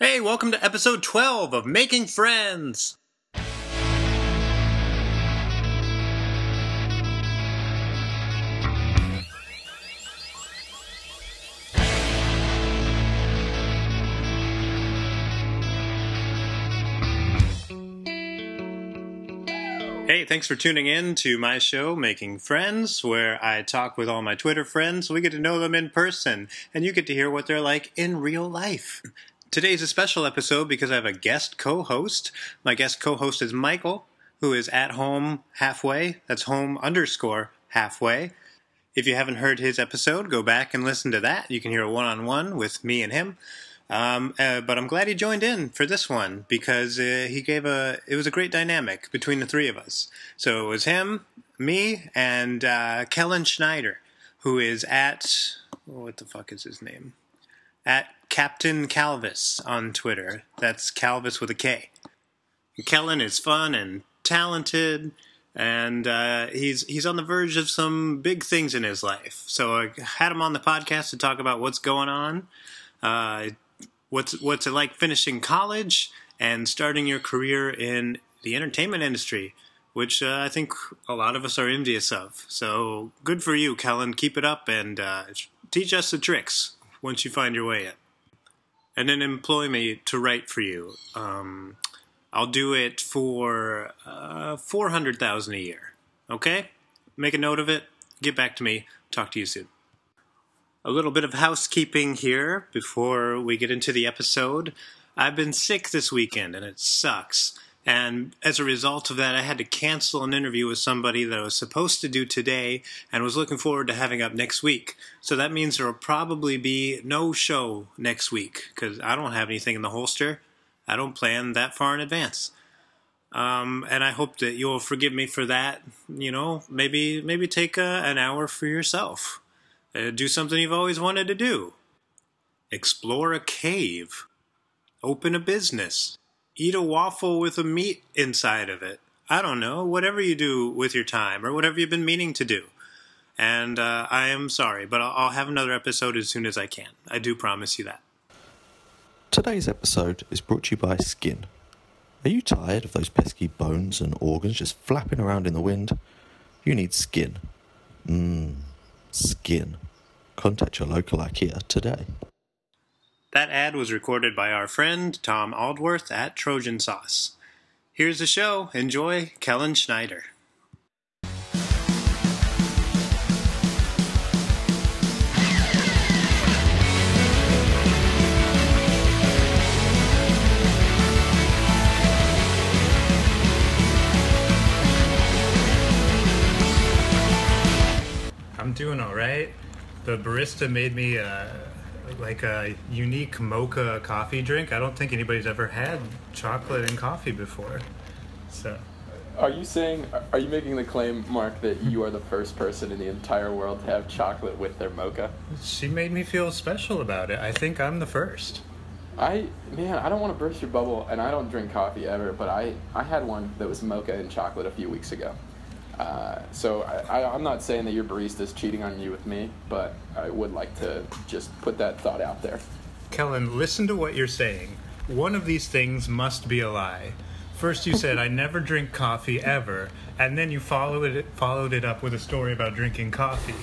Hey, welcome to episode 12 of Making Friends. Hey, thanks for tuning in to my show, Making Friends, where I talk with all my Twitter friends we get to know them in person and you get to hear what they're like in real life. Today's a special episode because I have a guest co host. My guest co host is Michael, who is at home halfway. That's home underscore halfway. If you haven't heard his episode, go back and listen to that. You can hear a one on one with me and him. Um, uh, but I'm glad he joined in for this one because uh, he gave a. It was a great dynamic between the three of us. So it was him, me, and uh, Kellen Schneider, who is at what the fuck is his name? At Captain Calvis on Twitter. That's Calvis with a K. Kellen is fun and talented, and uh, he's he's on the verge of some big things in his life. So I had him on the podcast to talk about what's going on. Uh, what's what's it like finishing college and starting your career in the entertainment industry, which uh, I think a lot of us are envious of. So good for you, Kellen. Keep it up and uh, teach us the tricks once you find your way in. And then employ me to write for you. Um, I'll do it for uh, four hundred thousand a year. Okay, make a note of it. Get back to me. Talk to you soon a little bit of housekeeping here before we get into the episode. I've been sick this weekend and it sucks. And as a result of that, I had to cancel an interview with somebody that I was supposed to do today and was looking forward to having up next week. So that means there will probably be no show next week because I don't have anything in the holster. I don't plan that far in advance. Um, and I hope that you'll forgive me for that. You know, maybe maybe take a, an hour for yourself. Uh, do something you've always wanted to do. Explore a cave. Open a business. Eat a waffle with a meat inside of it. I don't know, whatever you do with your time or whatever you've been meaning to do. And uh, I am sorry, but I'll, I'll have another episode as soon as I can. I do promise you that. Today's episode is brought to you by Skin. Are you tired of those pesky bones and organs just flapping around in the wind? You need skin. Mmm, skin. Contact your local IKEA today. That ad was recorded by our friend Tom Aldworth at Trojan Sauce. Here's the show. Enjoy Kellen Schneider. I'm doing all right. The barista made me a, like a unique mocha coffee drink. I don't think anybody's ever had chocolate and coffee before. So, Are you saying, are you making the claim, Mark, that hmm. you are the first person in the entire world to have chocolate with their mocha? she made me feel special about it. I think I'm the first. I, man, I don't want to burst your bubble, and I don't drink coffee ever, but I, I had one that was mocha and chocolate a few weeks ago. Uh, so I, I, I'm not saying that your barista is cheating on you with me, but I would like to just put that thought out there. Kellen, listen to what you're saying. One of these things must be a lie. First, you said I never drink coffee ever, and then you followed it followed it up with a story about drinking coffee.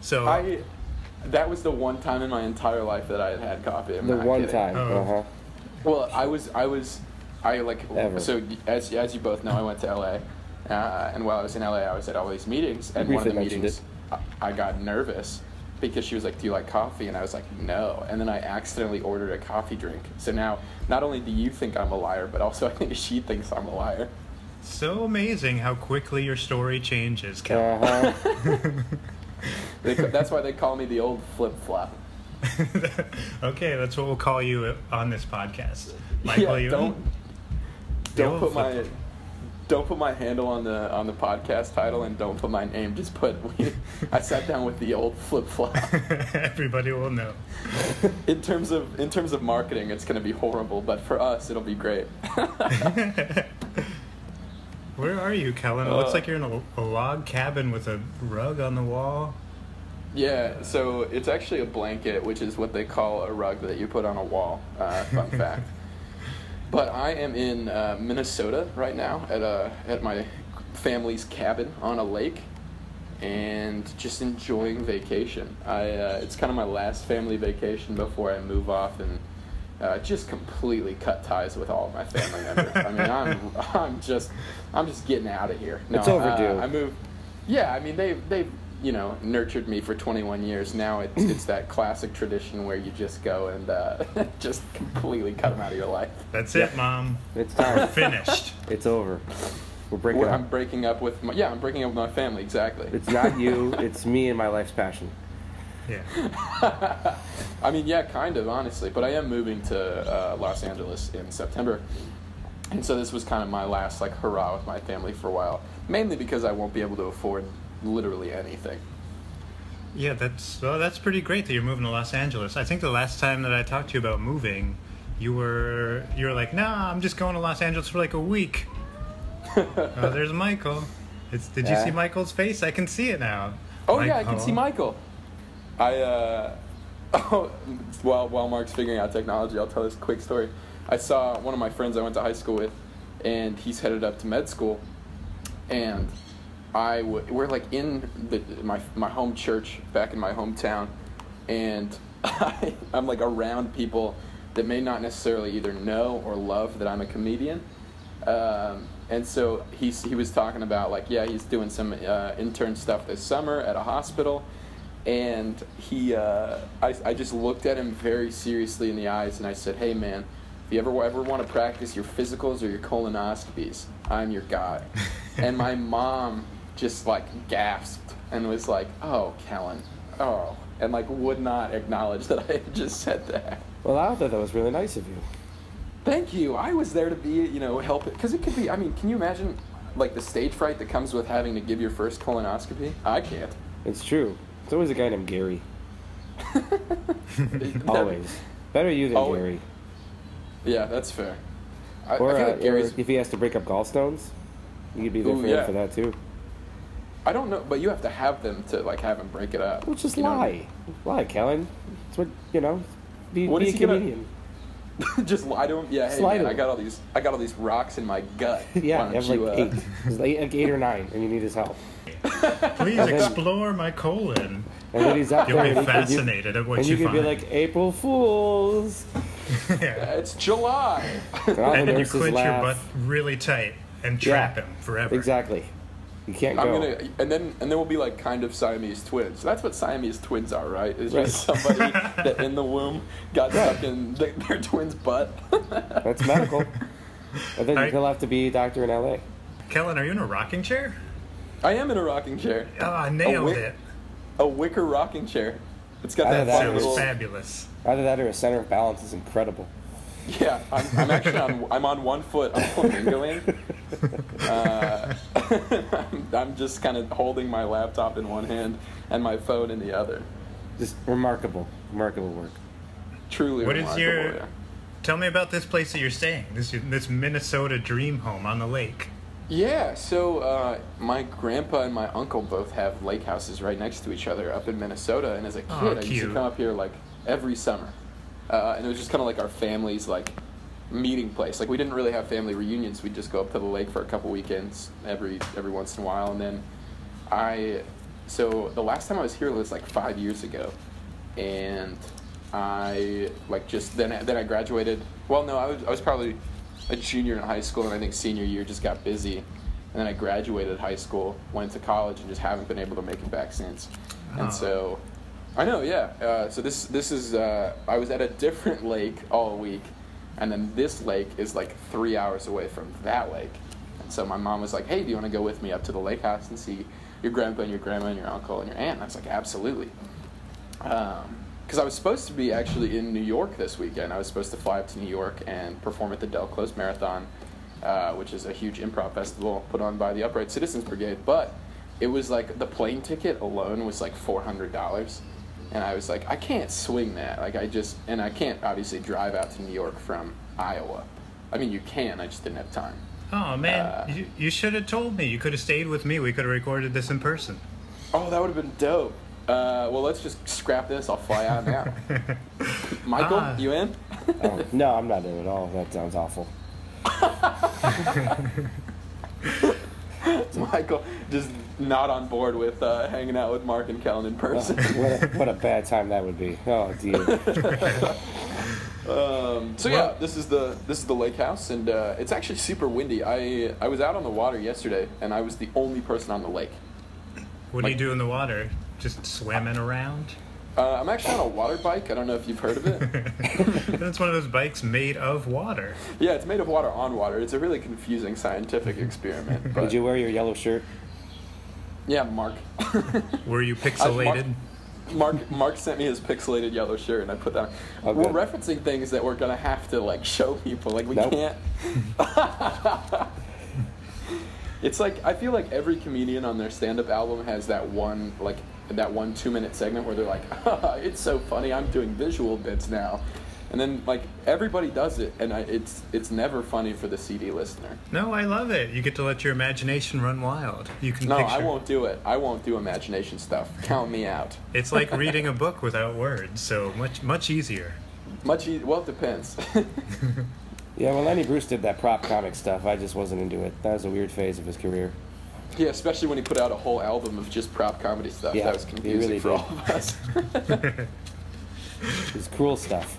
So I, that was the one time in my entire life that I had had coffee. I'm The not one kidding. time. Oh. Uh huh. Well, I was, I was, I like. Ever. So as as you both know, I went to LA, uh, and while I was in LA, I was at all these meetings, and one of the meetings, I, I got nervous because she was like, "Do you like coffee?" And I was like, "No," and then I accidentally ordered a coffee drink. So now, not only do you think I'm a liar, but also I think she thinks I'm a liar. so amazing how quickly your story changes, Kellen. Uh huh. That's why they call me the old flip flop. okay, that's what we'll call you on this podcast. Michael, yeah, you don't don't put my flip-flop. Don't put my handle on the on the podcast title and don't put my name. Just put I sat down with the old flip flop. Everybody will know. In terms of in terms of marketing, it's going to be horrible, but for us, it'll be great. Where are you, Kellen? It looks Uh, like you're in a, a log cabin with a rug on the wall. yeah, so it's actually a blanket, which is what they call a rug that you put on a wall. Uh, fun fact. But I am in uh, Minnesota right now at a at my family's cabin on a lake, and just enjoying vacation. I uh, it's kind of my last family vacation before I move off and uh, just completely cut ties with all of my family members. I mean, I'm I'm just I'm just getting out of here. No, It's overdue. Uh, I moved. Yeah, I mean they've they've you know nurtured me for 21 years. Now it's it's that classic tradition where you just go and uh, just completely cut them out of your life. That's it, Mom. It's time. Finished. it's over. We're breaking Well, up. I'm breaking up with my yeah I'm breaking up with my family exactly. It's not you. it's me and my life's passion. Yeah. I mean, yeah, kind of, honestly. But I am moving to uh, Los Angeles in September. And so this was kind of my last, like, hurrah with my family for a while. Mainly because I won't be able to afford literally anything. Yeah, that's well, that's pretty great that you're moving to Los Angeles. I think the last time that I talked to you about moving, you were you were like, "Nah, I'm just going to Los Angeles for like a week." oh, there's Michael. It's, did you see Michael's face? I can see it now. Oh, yeah, I can see Michael. Michael. I, uh, oh, while, while Mark's figuring out technology, I'll tell this quick story. I saw one of my friends I went to high school with, and he's headed up to med school, and I w- we're like in the, my, my home church back in my hometown, and I, I'm like around people that may not necessarily either know or love that I'm a comedian. Um, and so he's, he was talking about like yeah he's doing some uh, intern stuff this summer at a hospital and he uh, I, I just looked at him very seriously in the eyes and i said hey man if you ever ever want to practice your physicals or your colonoscopies i'm your guy and my mom just like gasped and was like oh kellen oh and like would not acknowledge that i had just said that Well, I thought that was really nice of you. Thank you. I was there to be, you know, help it because it could be. I mean, can you imagine like the stage fright that comes with having to give your first colonoscopy? I can't. It's true. It's always a guy named Gary. Always. Better you than Always. Gary. Yeah, that's fair. I, Or, I uh, like or if he has to break up gallstones, you could be there Ooh, for yeah. for that too. I don't know, but you have to have them to like have him break it up. Well, just you know? lie. Lie, Kellen. It's what, you know, be, What be a is he gonna- comedian. just lie to him. Yeah, hey Slide man, him. I got all these. I got all these rocks in my gut. yeah, Why you have like you, uh, eight. There's like, like eight or nine, and you need his help. Please then- explore my colon. And then he's up You'll there. be and you- and you- fascinated at what And you, you could find. be like, April Fools. yeah. It's July. And and then you nurses clench your butt really tight and trap him forever. Exactly. You can't I'm go. gonna, and then and then we'll be like kind of Siamese twins. That's what Siamese twins are, right? It's Right. just somebody that in the womb got stuck in th- their twin's butt. That's medical. And then Alright. he'll have to be a doctor in LA. Kellen, are you in a rocking chair? I am in a rocking chair, Oh, I nailed wick- it. a wicker rocking chair. It's got Either that that Sounds little. fabulous. Either that or a center of balance is incredible. Yeah, I'm, I'm actually on. I'm on one foot. I'm flamingoing. Uh, I'm, I'm just kind of holding my laptop in one hand and my phone in the other. Just remarkable, remarkable work. Truly What is remarkable. your- yeah. Tell me about this place that you're staying. This this Minnesota dream home on the lake. Yeah, so uh, my grandpa and my uncle both have lake houses right next to each other up in Minnesota, and as a kid, Aw, I used to come up here like every summer, uh, and it was just kind of like our family's like meeting place. Like we didn't really have family reunions; we'd just go up to the lake for a couple weekends every every once in a while, and then I. So the last time I was here was like five years ago, and I like just then then I graduated. Well, no, I was I was probably a junior in high school, and I think senior year just got busy, and then I graduated high school, went to college, and just haven't been able to make it back since. Oh. And so, I know, yeah. Uh, so this this is uh, I was at a different lake all week, and then this lake is like three hours away from that lake. And so my mom was like, "Hey, do you want to go with me up to the lake house and see your grandpa and your grandma and your uncle and your aunt?" And I was like, "Absolutely." because I was supposed to be actually in New York this weekend. I was supposed to fly up to New York and perform at the Del Close Marathon, uh, which is a huge improv festival put on by the Upright Citizens Brigade. But it was like the plane ticket alone was like four hundred dollars, and I was like, I can't swing that. Like I just and I can't obviously drive out to New York from Iowa. I mean, you can. I just didn't have time. Oh man, Uh, you, you should have told me. You could have stayed with me. We could have recorded this in person. Oh, that would have been dope. Uh, well, let's just scrap this. I'll fly out now. Michael, Ah. you in? Oh, no, I'm not in at all. That sounds awful. Michael just not on board with uh, hanging out with Mark and Kellen in person. What a, what a bad time that would be. Oh dear. Um, so yeah, this is the this is the lake house, and uh, it's actually super windy. I I was out on the water yesterday, and I was the only person on the lake. What do you do in the water? Just swimming around? Uh, I'm actually on a water bike. I don't know if you've heard of it. That's one of those bikes made of water. yeah, it's made of water on water. It's a really confusing scientific experiment. But Did you wear your yellow shirt? Yeah, Mark. Were you I- pixelated? Mark Mark sent me his pixelated yellow shirt, and I put that. Oh, we're referencing things that we're gonna have to like show people. Like we Nope. can't. it's like I feel like every comedian on their stand-up album has that one like that one two-minute segment where they're like, "It's so funny, I'm doing visual bits now," and then like everybody does it, and I, it's it's never funny for the CD listener. No, I love it. You get to let your imagination run wild. You can No, picture. I won't do it. I won't do imagination stuff. Count me out. It's like reading a book without words, so much much easier. Much e- well, it depends. Yeah, when Lenny Bruce did that prop comic stuff, I just wasn't into it. That was a weird phase of his career. Yeah, especially when he put out a whole album of just prop comedy stuff. Yeah, that was confusing really for did. all of us. It's cruel stuff.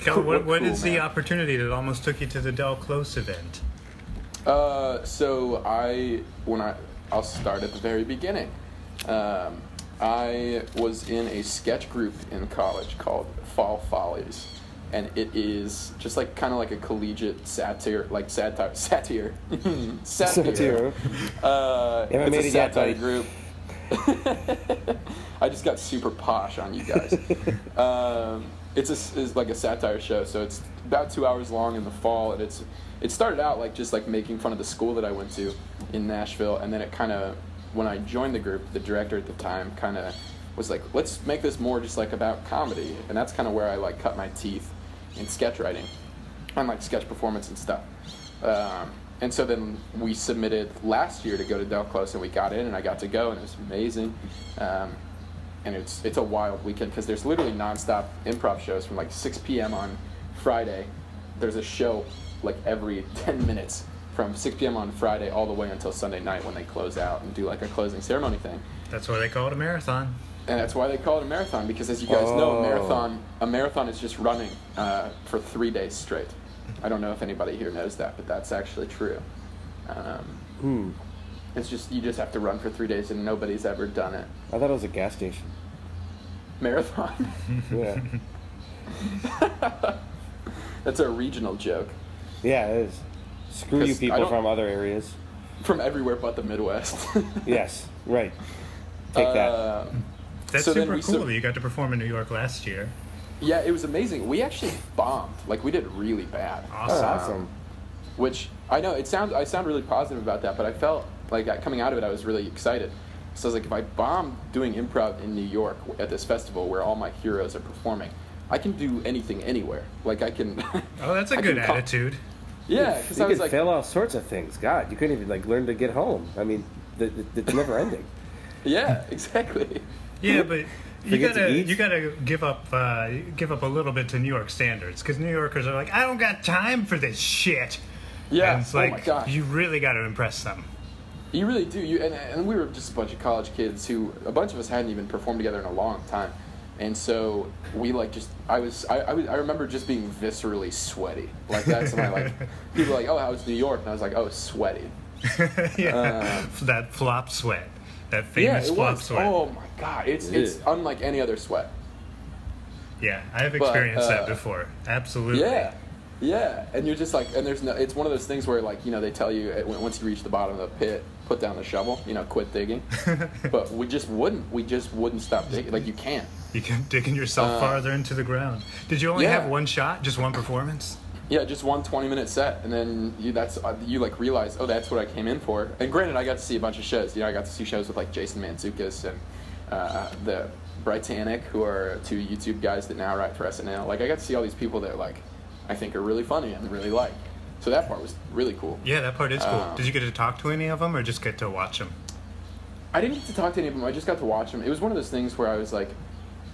Kel, Cool- what, what cool, is the opportunity that almost took you to the Del Close event? uh, so I, when I, I'll start at the very beginning. Um, I was in a sketch group in college called Fall Follies, and it is just like kind of like a collegiate satire, like satire, satire, satire. Satire. Uh, You it's made a it yet, satire buddy. group. I just got super posh on you guys. um, it's, a, like a satire show, so it's about two hours long in the fall, and it's it started out like just like making fun of the school that I went to in Nashville, and then it kind of when I joined the group, the director at the time kind of was like, let's make this more just like about comedy, and that's kind of where I like cut my teeth in sketch writing, and like sketch performance and stuff. Um, and so then we submitted last year to go to Del Close, and we got in, and I got to go, and it was amazing. Um, and it's it's a wild weekend because there's literally nonstop improv shows from like 6 p.m. on Friday. There's a show like every 10 minutes from 6 p.m. on Friday all the way until Sunday night when they close out and do like a closing ceremony thing. That's why they call it a marathon. And that's why they call it a marathon because, as you guys know, a Oh. marathon a marathon is just running uh, for three days straight. I don't know if anybody here knows that, but that's actually true. Um, Hmm. It's just you just have to run for three days, and nobody's ever done it. I thought it was a gas station. Marathon. Yeah. that's a regional joke Yeah, it is. Screw you people from other areas. from everywhere but the Midwest. Yes, right. Take that. Uh, That's So super cool sub- that you got to perform in New York last year. yeah, it was amazing. We actually bombed. Like we did really bad. Awesome. Um, awesome. which I know it sounds I sound really positive about that, but I felt like coming out of it, I was really excited. So I was like, if I bomb doing improv in New York at this festival where all my heroes are performing, I can do anything anywhere. Like I can. Oh, that's a I good can com- attitude. yeah, because you I was could like, fail all sorts of things. God, you couldn't even like learn to get home. I mean, th- th- it's never ending. yeah, exactly. Yeah, but you Forget to gotta you gotta give up uh, give up a little bit to New York standards because New Yorkers are like, I don't got time for this shit. Yeah. and it's oh like my gosh. you really got to impress them. You really do. You and, and we were just a bunch of college kids who a bunch of us hadn't even performed together in a long time, and so we like just I was I I, was, I remember just being viscerally sweaty. Like that's my like people were like oh how was New York and I was like oh sweaty. yeah, that flop sweat, that Uh, Yeah, famous flop was. sweat. Oh my god, it's it's unlike any other sweat. Yeah, I have But, experienced that uh, before. Absolutely. Yeah, yeah, and you're just like, and there's no. It's one of those things where like you know they tell you uh, once you reach the bottom of the pit, put down the shovel. You know, quit digging. but we just wouldn't. We just wouldn't stop digging. Like you can't. You kept digging yourself Uh, farther into the ground. Did you only yeah. have one shot, just one performance? Yeah, just one 20 minute set, and then you that's uh, you like realize, oh, that's what I came in for. And granted, I got to see a bunch of shows. You know, I got to see shows with like Jason Mantzoukas and uh, the Britannic, who are two YouTube guys that now write for SNL. Like, I got to see all these people that like I think are really funny and really like. So that part was really cool. Yeah, that part is cool. Um, Did you get to talk to any of them, or just get to watch them? I didn't get to talk to any of them. I just got to watch them. It was one of those things where I was like,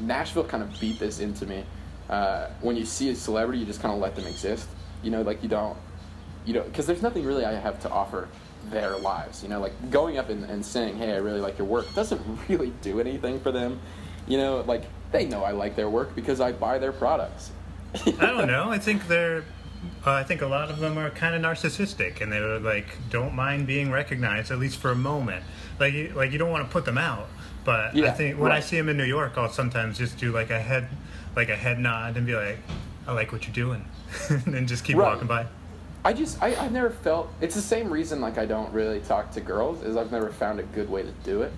Nashville kind of beat this into me uh, when you see a celebrity, you just kind of let them exist. You know, like you don't, you know, because there's nothing really I have to offer their lives. You know, like going up and, and saying, "Hey, I really like your work," doesn't really do anything for them. You know, like they know I like their work because I buy their products. I don't know. I think they're. Uh, I think a lot of them are kind of narcissistic, and they're like don't mind being recognized at least for a moment. Like, you, like you don't want to put them out, but I think when I see them in New York, I'll sometimes just do like a head, like a head nod, and be like, "I like what you're doing," and just keep Right. walking by. I just I, I've never felt it's the same reason like I don't really talk to girls is I've never found a good way to do it.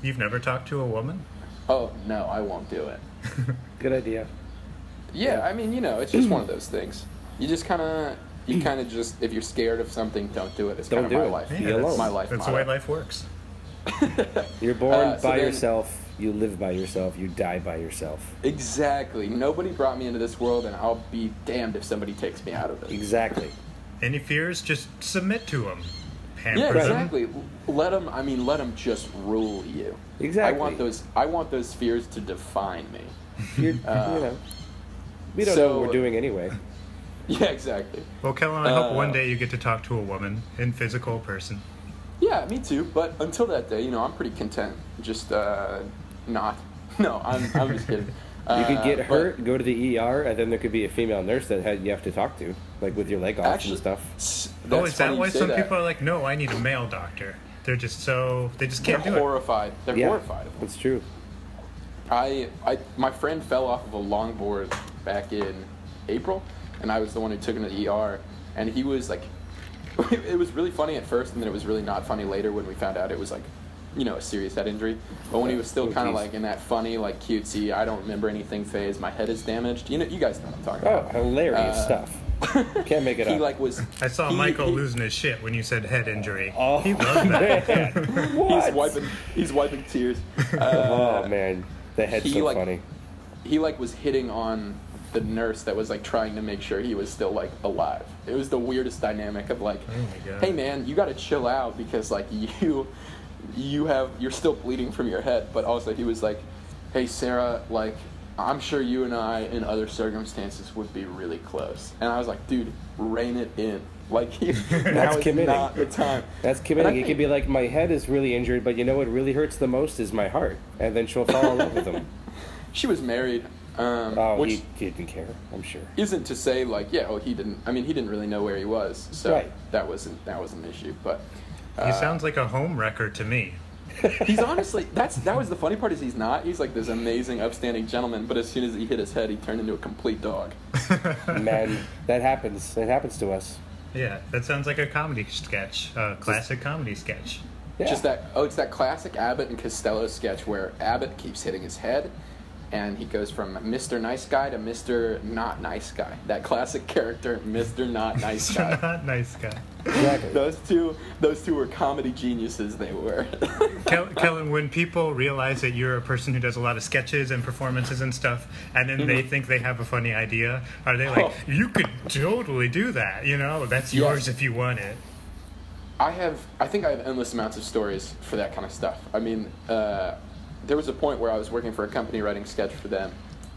You've never talked to a woman? Oh no, I won't do it. Good idea. Yeah, I mean, you know, it's just one of those things. You just kind of, you kind of just, if you're scared of something, don't do it. It's Don't kind of do my it. life. Be Yeah, alone. that's, My life That's the motto. way life works. You're born Uh, so by then- yourself. You live by yourself. You die by yourself. Exactly. Nobody brought me into this world, and I'll be damned if somebody takes me out of it. Exactly. Any fears? Just submit to them. Yeah, Pamper them. exactly. Let them. I mean, let them just rule you. Exactly. I want those. I want those fears to define me. You're, Uh, you know, we don't so- know what we're doing anyway. Yeah, exactly. Well, Kellen, I hope Uh, one day you get to talk to a woman in physical person. Yeah, me too. But until that day, you know, I'm pretty content. Just uh, not. No, I'm. I'm just kidding. You could Uh, get but hurt, go to the ER, and then there could be a female nurse that had, you have to talk to, like with your leg off Actually, and stuff. oh, is that why some that. people are like, no, I need a male doctor? They're just so they just They're can't do it. horrified. They're yeah, horrified. of it. That's true. I, I, my friend fell off of a longboard back in April, and I was the one who took him to the ER. And he was like, it was really funny at first, and then it was really not funny later when we found out it was like, you know, a serious head injury. But when he was still Oh, kind of like in that funny, like cutesy, I don't remember anything phase. My head is damaged. You know, you guys know what I'm talking Oh, about. Oh, hilarious Uh, stuff. Can't make it he up. like was. I saw he- Michael he- losing his shit when you said head injury. Oh, he loved that. man. what? He's wiping. He's wiping tears. oh Uh, man, the head's he, so like- funny. he like was hitting on the nurse that was like trying to make sure he was still like alive. It was the weirdest dynamic of like, Oh hey man, you got to chill out because like you, you have you're still bleeding from your head. But also he was like, hey Sarah, like I'm sure you and I in other circumstances would be really close. And I was like, dude, rein it in. Like now That's is committing. not the time. That's committing. It could be like my head is really injured, but you know what really hurts the most is my heart, and then she'll fall in love with him. She was married. Um, Oh, which he, he didn't care. I'm sure. isn't to say like yeah oh he didn't i mean he didn't really know where he was so Right. that wasn't that was an issue but He uh, sounds like a home wrecker to me. he's honestly that's that was the funny part is he's not he's like this amazing upstanding gentleman but as soon as he hit his head he turned into a complete dog Man, that happens. It happens to us. Yeah, that sounds like a comedy sketch, a classic comedy sketch. Yeah. just that oh it's that classic abbott and costello sketch where abbott keeps hitting his head and he goes from mr nice guy to mr not nice guy that classic character mr not nice guy Not nice guy. Exactly. those two those two were comedy geniuses they were Kel- Kellen, when people realize that you're a person who does a lot of sketches and performances and stuff, and then they think they have a funny idea, are they like, Oh. you could totally do that? You know, that's Yes. yours if you want it. I have, I think I have endless amounts of stories for that kind of stuff. I mean, uh, there was a point where I was working for a company writing sketch for them,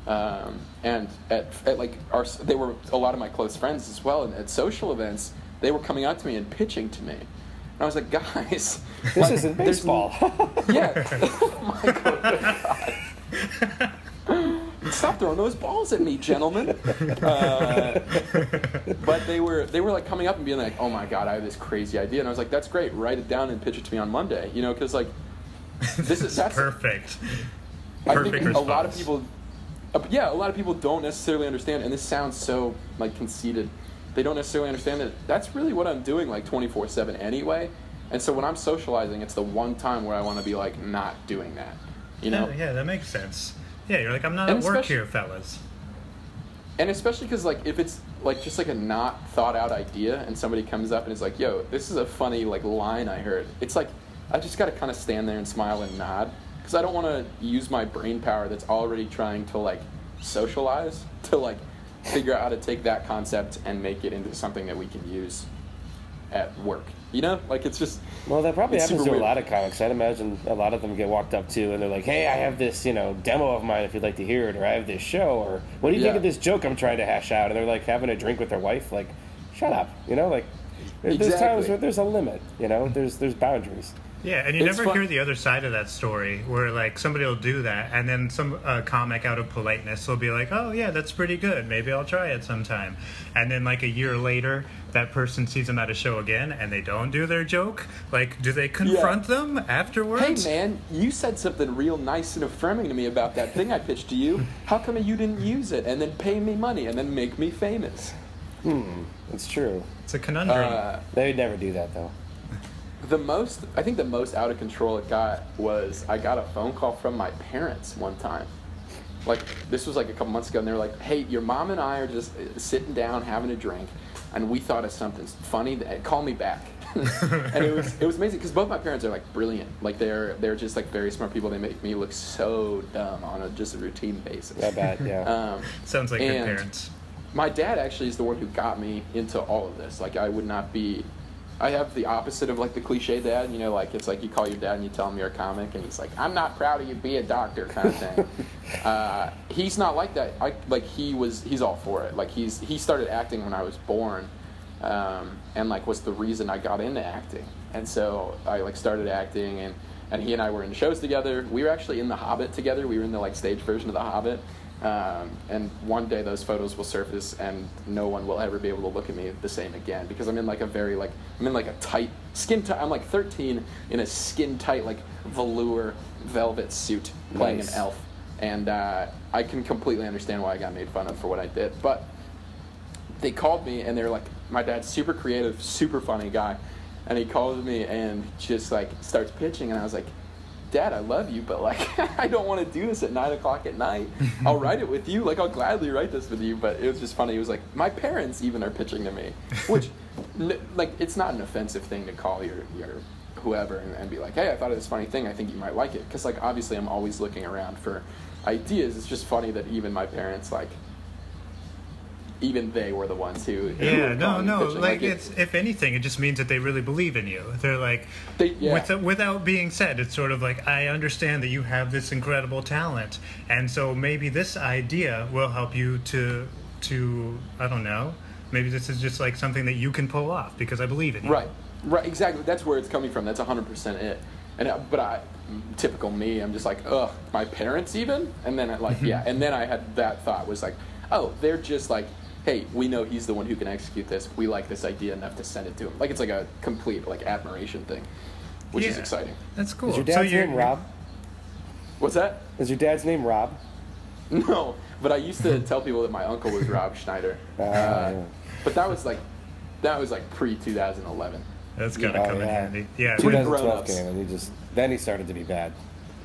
um, and at, at like our, they were a lot of my close friends as well. And at social events, they were coming out to me and pitching to me, and I was like, guys, This like, isn't baseball. Yeah, Michael, God. Stop throwing those balls at me, gentlemen. Uh, but they were they were like coming up and being like, "Oh my god, I have this crazy idea," and I was like, "That's great. Write it down and pitch it to me on Monday." You know, because like this is that's Perfect. I Perfect think a lot of people, uh, yeah, a lot of people don't necessarily understand, and this sounds so like conceited. They don't necessarily understand that that's really what I'm doing like 24 seven anyway. And so when I'm socializing, it's the one time where I want to be like not doing that. You know, Yeah, yeah, that makes sense. Yeah, you're like, I'm not And at work here, fellas. and especially because like if it's like just like a not thought out idea and somebody comes up and is like yo this is a funny like line i heard it's like i just got to kind of stand there and smile and nod because i don't want to use my brain power that's already trying to like socialize to like figure out how to take that concept and make it into something that we can use at work You know, like it's just. Well, that probably happens to super a lot of comics. I'd imagine a lot of them get walked up to and they're like, "Hey, I have this, you know, demo of mine if you'd like to hear it, or I have this show, or what do you think of this joke I'm trying to hash out?" And they're like having a drink with their wife, like, "Shut up," you know, like. there- There's times where there's a limit, you know. There's there's boundaries. Yeah, and you It's never fun- hear the other side of that story where like somebody will do that and then some uh, comic out of politeness will be like, "Oh yeah, that's pretty good. Maybe I'll try it sometime." And then like a year later, that person sees them at a show again and they don't do their joke. Like, do they confront them afterwards? Hey man, you said something real nice and affirming to me about that thing I pitched to you. How come you didn't use it and then pay me money and then make me famous? Hmm, it's true. It's a conundrum. Uh, They would never do that though. The most, I think the most out of control it got was I got a phone call from my parents one time. Like this was like a couple months ago, and they were like, "Hey, your mom and I are just uh, sitting down having a drink, and we thought of something funny. That, call me back." and it was it was amazing because both my parents are like brilliant. Like they're they're just like very smart people. They make me look so dumb on a just a routine basis. I bet, yeah. Um, Sounds like good and- parents. my dad actually is the one who got me into all of this. Like I would not be. I have the opposite of like the cliche dad. You know, like it's like you call your dad and you tell him you're a comic, and he's like, "I'm not proud of you. Be a doctor," kind of thing. uh, he's not like that. I like he was. He's all for it. Like he's he started acting when I was born, um, and like was the reason I got into acting. And so I like started acting, and and he and I were in shows together. We were actually in The Hobbit together. We were in the like stage version of The Hobbit. Um, and one day those photos will surface, and no one will ever be able to look at me the same again because I'm in like a very like I'm in like a tight skin tight. I'm like 13 in a skin tight like velour velvet suit playing Nice. an elf, and uh, I can completely understand why I got made fun of for what I did. But they called me and they were like, my dad's super creative, super funny guy, and he calls me and just like starts pitching, and I was like, Dad, I love you, but like I don't want to do this at nine o'clock at night. I'll write it with you, like I'll gladly write this with you. But it was just funny. It was like my parents even are pitching to me, which n- like it's not an offensive thing to call your your whoever and, and be like, hey, I thought of this funny thing. I think you might like it because like obviously I'm always looking around for ideas. It's just funny that even my parents like. Even they were the ones who. who Yeah, were no, no. pitching. Like it- it's if anything, it just means that they really believe in you. They're like, They- yeah. with, without being said, it's sort of like I understand that you have this incredible talent, and so maybe this idea will help you to to I don't know. Maybe this is just like something that you can pull off because I believe in you. Right, right, exactly. That's where it's coming from. That's hundred percent it. And uh, but I, typical me, I'm just like, ugh, my parents even. And then I like, yeah. And then I had that thought was like, oh, they're just like, hey, we know he's the one who can execute this. We like this idea enough to send it to him. Like it's like a complete like admiration thing, which is exciting. That's cool. Is your So dad's you're- name Rob? What's that? Is your dad's name Rob? No, but I used to tell people that my uncle was Rob Schneider. Ah, Uh. But that was like, that was like pre 2011. That's gotta Oh, come in yeah. handy. Yeah. Pretty now- 2012 came and he just then he started to be bad.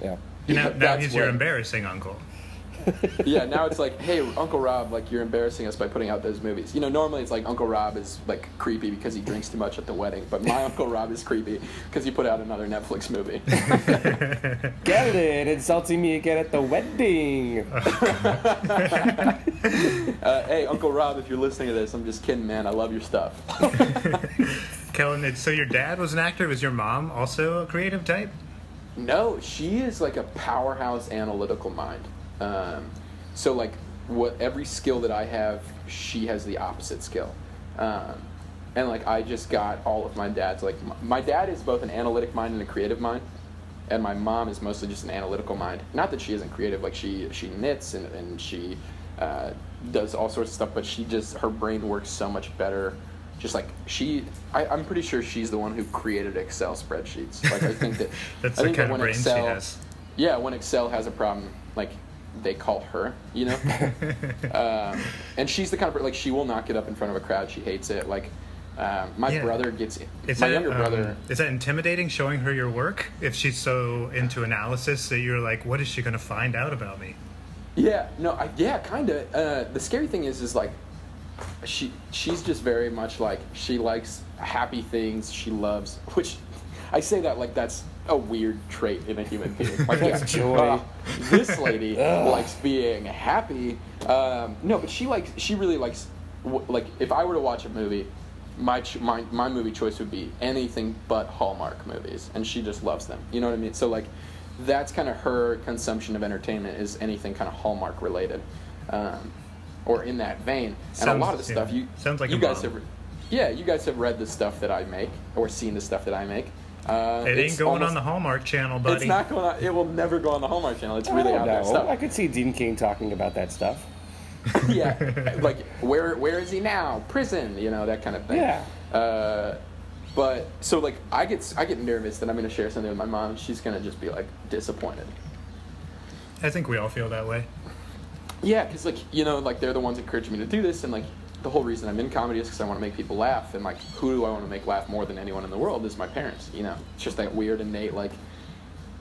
Yeah. Now, now that's he's your embarrassing uncle. yeah, now it's like, hey, Uncle Rob, like you're embarrassing us by putting out those movies. You know, normally it's like Uncle Rob is like creepy because he drinks too much at the wedding, but my Uncle Rob is creepy because he put out another Netflix movie. Get it? Insulting me again at the wedding. uh, hey, Uncle Rob, if you're listening to this, I'm just kidding, man. I love your stuff. Kellen, so your dad was an actor. Was your mom also a creative type? No, she is like a powerhouse analytical mind. Um, so like what every skill that I have, she has the opposite skill. Um, and like I just got all of my dad's like m- my dad is both an analytic mind and a creative mind, and my mom is mostly just an analytical mind. Not that she isn't creative, like she she knits and and she uh, does all sorts of stuff, but she just her brain works so much better. Just like she, I, I'm pretty sure she's the one who created Excel spreadsheets. Like I think that That's I the think that of when brain she Excel, has. yeah, when Excel has a problem, like they call her, you know. um, and she's the kind of like she will not get up in front of a crowd. She hates it. Like um, my Yeah. brother gets Is my that, younger um, brother. is that intimidating showing her your work? If she's so into analysis that you're like, what is she going to find out about me? Yeah, no, I, yeah, kind of. Uh, the scary thing is, is like, she she's just very much like she likes happy things. She loves, which I say that like that's a weird trait in a human being. Like, yeah, joy. uh, this lady likes being happy. Um, no, but she likes. She really likes. Like, if I were to watch a movie, my, ch- my my movie choice would be anything but Hallmark movies, and she just loves them. You know what I mean? So like, that's kind of her consumption of entertainment is anything kind of Hallmark related, um, or in that vein. And a lot of the Sounds- stuff you Sounds like you a guys mom. have, yeah, you guys have read the stuff that I make or seen the stuff that I make. Uh, It ain't going almost- on the Hallmark Channel, buddy. It's not going on. It will never go on the Hallmark Channel. It's really I out don't there stuff. I could see Dean King talking about that stuff. yeah, like where where is he now? Prison, you know that kind of thing. Yeah. Uh, but so like I get I get nervous that I'm going to share something with my mom. She's going to just be like disappointed. I think we all feel that way. Yeah, because like you know like they're the ones encouraging me to do this, and like the whole reason I'm in comedy is because I want to make people laugh, and like who do I want to make laugh more than anyone in the world is my parents. You know, it's just that weird innate like.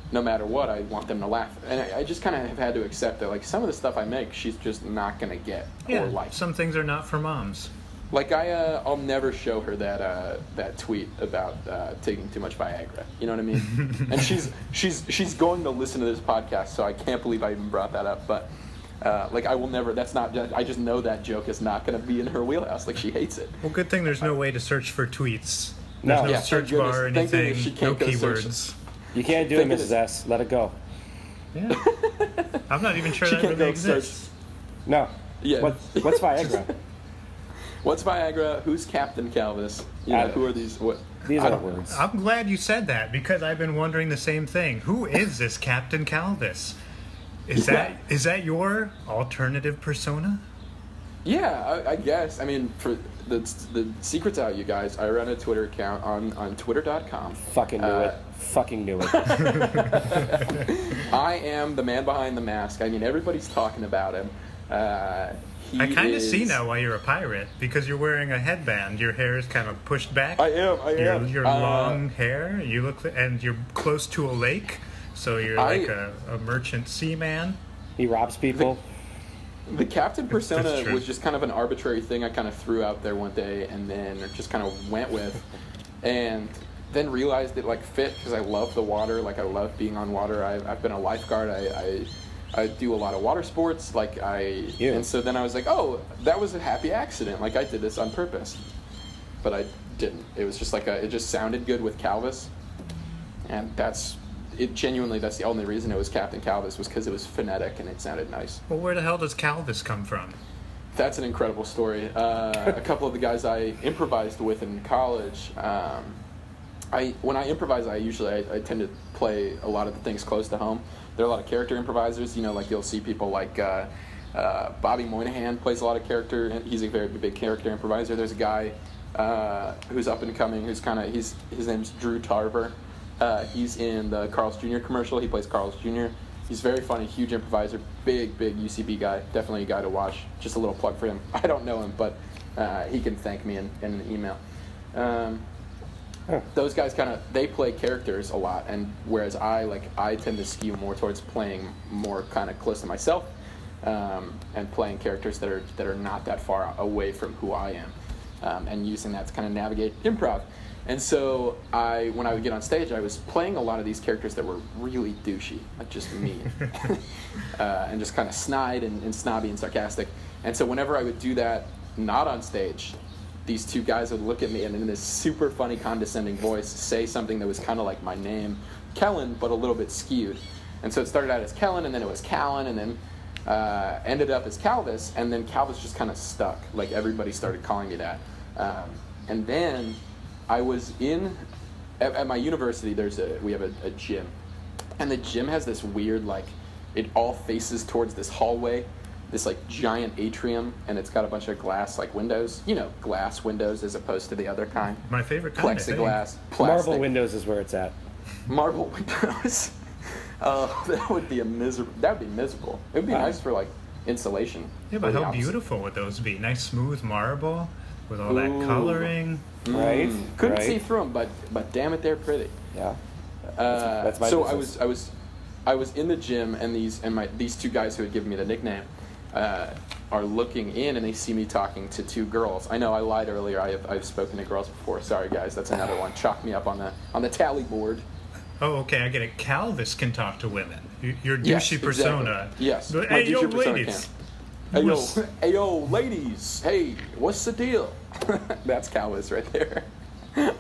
No matter what, I want them to laugh, and I, I just kind of have had to accept that. Like some of the stuff I make, she's just not gonna get Yeah, or like. some things are not for moms. Like I, uh, I'll never show her that uh, that tweet about uh, taking too much Viagra. You know what I mean? and she's she's she's going to listen to this podcast, so I can't believe I even brought that up. But uh, like I will never. That's not. I just know that joke is not going to be in her wheelhouse. Like she hates it. Well, good thing there's no way to search for tweets. No. There's no Yeah, search goodness- bar or thank anything. she No can't go search. keywords. You can't do it, it Mrs. is- S. Let it go. Yeah. I'm not even sure She that can't really go search. exists. No. Yeah. What, what's Viagra? What's Viagra? Who's Captain Calvis? You know, who are these? What? These are words. I'm glad you said that because I've been wondering the same thing. Who is this Captain Calvis? Is Yeah. that is that your alternative persona? Yeah, I, I guess. I mean, for the the secrets out, you guys. I run a Twitter account on on Twitter.com. Fucking knew Uh, it. Fucking knew it. I am the man behind the mask. I mean, everybody's talking about him. Uh, he I kind of is- see now why you're a pirate because you're wearing a headband. Your hair is kind of pushed back. I am. I your am. your Uh, long hair. You look and you're close to a lake, so you're I- like a, a merchant seaman. He robs people. The captain persona was just kind of an arbitrary thing I kind of threw out there one day and then just kind of went with, and then realized it like fit because I love the water. Like I love being on water. I, I've been a lifeguard. I, I I do a lot of water sports. Like I Yeah. and so then I was like, oh, that was a happy accident. Like I did this on purpose, but I didn't. It was just like a, it just sounded good with Calvis, and that's. It genuinely, that's the only reason it was Captain Calvis was because it was phonetic and it sounded nice. Well, where the hell does Calvis come from? That's an incredible story. Uh, a couple of the guys I improvised with in college, um, I when I improvise, I usually I, I tend to play a lot of the things close to home. There are a lot of character improvisers. You know, like you'll see people like uh, uh, Bobby Moynihan plays a lot of character, and he's a very big character improviser. There's a guy uh, who's up and coming, who's kind of he's his name's Drew Tarver. Uh, he's in the Carl's Jr. commercial. He plays Carl's Jr. He's very funny, huge improviser, big, big UCB guy. Definitely a guy to watch. Just a little plug for him. I don't know him, but uh, he can thank me in, in an email. Um, those guys kind of they play characters a lot, and whereas I like I tend to skew more towards playing more kind of close to myself, um, and playing characters that are that are not that far away from who I am, um, and using that to kind of navigate improv. And so I, when I would get on stage, I was playing a lot of these characters that were really douchey, like just mean, uh, and just kind of snide and, and snobby and sarcastic. And so whenever I would do that, not on stage, these two guys would look at me and in this super funny, condescending voice say something that was kind of like my name, Kellen, but a little bit skewed. And so it started out as Kellen, and then it was Callan, and then uh, ended up as Calvis, and then Calvis just kind of stuck. Like everybody started calling me that. Um, and then I was in at, at my university. There's a we have a, a gym, and the gym has this weird like it all faces towards this hallway this like giant atrium and it's got a bunch of glass like windows you know glass windows as opposed to the other kind My favorite kind. I think. plexiglass plastic Marble Windows is where it's at. marble windows uh, that would be a miserable that would be miserable it would be Wow. nice for like insulation Yeah, but how opposite. beautiful would those be? Nice smooth marble with all that Ooh. coloring. Right? Mm. couldn't right? see through them but but damn it they're pretty Yeah. Uh, that's my so I was I was I was in the gym and these and my these two guys who had given me the nickname uh, are looking in and they see me talking to two girls. I know I lied earlier. I have I've spoken to girls before. Sorry guys, that's another one. Chalk me up on the on the tally board. Oh, okay, I get it. Calvis can talk to women. Your douchey Yes, persona. exactly. Yes, But, my hey, yo, douchey persona ladies. Hey yo, hey yo, ladies, hey, what's the deal? That's Calvis right there.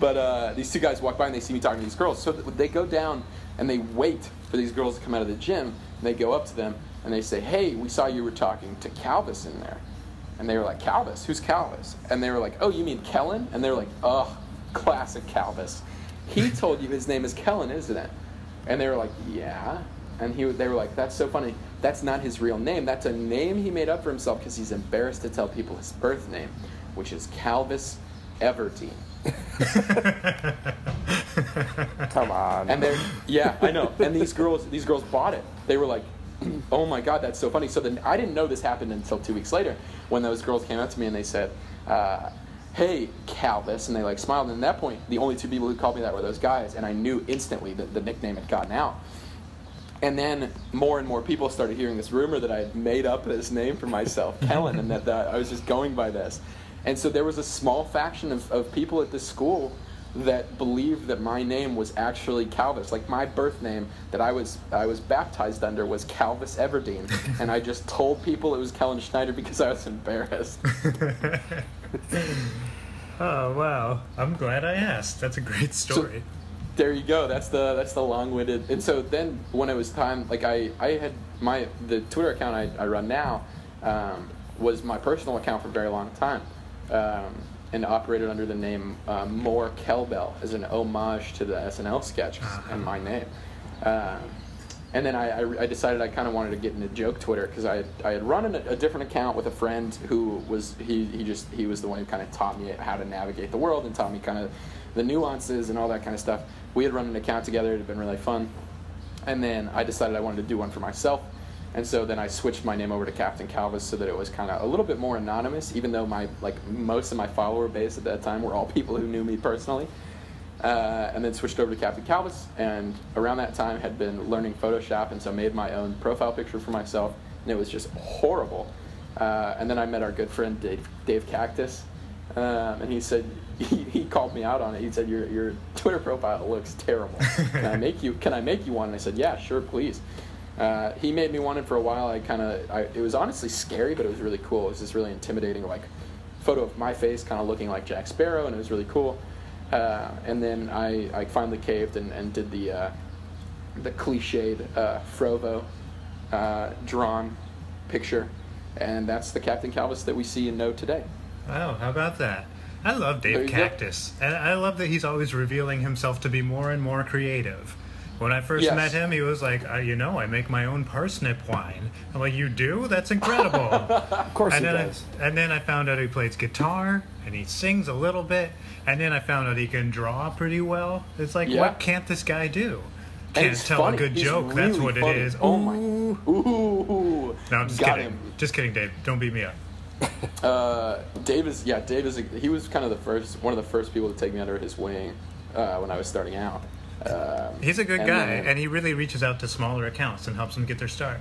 but uh, these two guys walk by and they see me talking to these girls. So they go down and they wait for these girls to come out of the gym. And they go up to them and they say, "Hey, we saw you were talking to Calvis in there." And they were like, "Calvis? Who's Calvis?" And they were like, "Oh, you mean Kellen?" And they were like, "Ugh, classic Calvis. He told you his name is Kellen, isn't it?" And they were like, "Yeah." And he, they were like, "That's so funny. That's not his real name. That's a name he made up for himself because he's embarrassed to tell people his birth name, which is Calvis Everdeen." Come on. And they're yeah, I know. And these girls, these girls bought it. They were like, "Oh my god, that's so funny." So then I didn't know this happened until two weeks later when those girls came up to me and they said, uh, "Hey, Calvis," and they like smiled. And at that point, the only two people who called me that were those guys, and I knew instantly that the nickname had gotten out. And then more and more people started hearing this rumor that I had made up this name for myself, Kellen, and that, that I was just going by this. And so there was a small faction of, of people at this school that believed that my name was actually Calvis. Like my birth name that I was I was baptized under was Calvis Everdeen, and I just told people it was Kellen Schneider because I was embarrassed. oh wow! I'm glad I asked. That's a great story. There you go. That's the that's the long-winded. And so then when it was time, like I I had my the Twitter account I, I run now um, was my personal account for a very long time, um, and operated under the name uh, More Kelbell as an homage to the SNL sketch and my name. Um, and then I, I, I decided I kind of wanted to get into joke Twitter because I, had- I had run a, a different account with a friend who was he, he just he was the one who kind of taught me how to navigate the world and taught me kind of the nuances and all that kind of stuff. We had run an account together; it had been really fun. And then I decided I wanted to do one for myself, and so then I switched my name over to Captain Calvis so that it was kind of a little bit more anonymous, even though my like most of my follower base at that time were all people who knew me personally uh, and then switched over to Captain Calvis. And around that time, had been learning Photoshop, and so made my own profile picture for myself, and it was just horrible. Uh, and then I met our good friend Dave, Dave Cactus, um, and he said he, he called me out on it. He said your your Twitter profile looks terrible. Can I make you Can I make you one? And I said yeah, sure, please. Uh, he made me one, and for a while, I kind of it was honestly scary, but it was really cool. It was this really intimidating like photo of my face, kind of looking like Jack Sparrow, and it was really cool. Uh, and then I, I finally caved and, and did the uh, the cliched uh, Frovo uh, drawn picture, and that's the Captain Calvis that we see and know today. Wow, how about that? I love Dave go. Cactus, and I love that he's always revealing himself to be more and more creative. When I first Yes. met him, he was like, uh, "You know, I make my own parsnip wine." I'm like, "You do? That's incredible!" of course and he then does. I, and then I found out he plays guitar and he sings a little bit, and then I found out he can draw pretty well. It's like, Yeah. what can't this guy do? Can't tell funny. a good He's joke. That's what funny. it is. Oh my! Ooh. Ooh! No, I'm just Got kidding. him. Just kidding, Dave. Don't beat me up. Uh, Dave is yeah. Dave is a, he was kind of the first one of the first people to take me under his wing uh, when I was starting out. Um, He's a good and guy, then- and he really reaches out to smaller accounts and helps them get their start.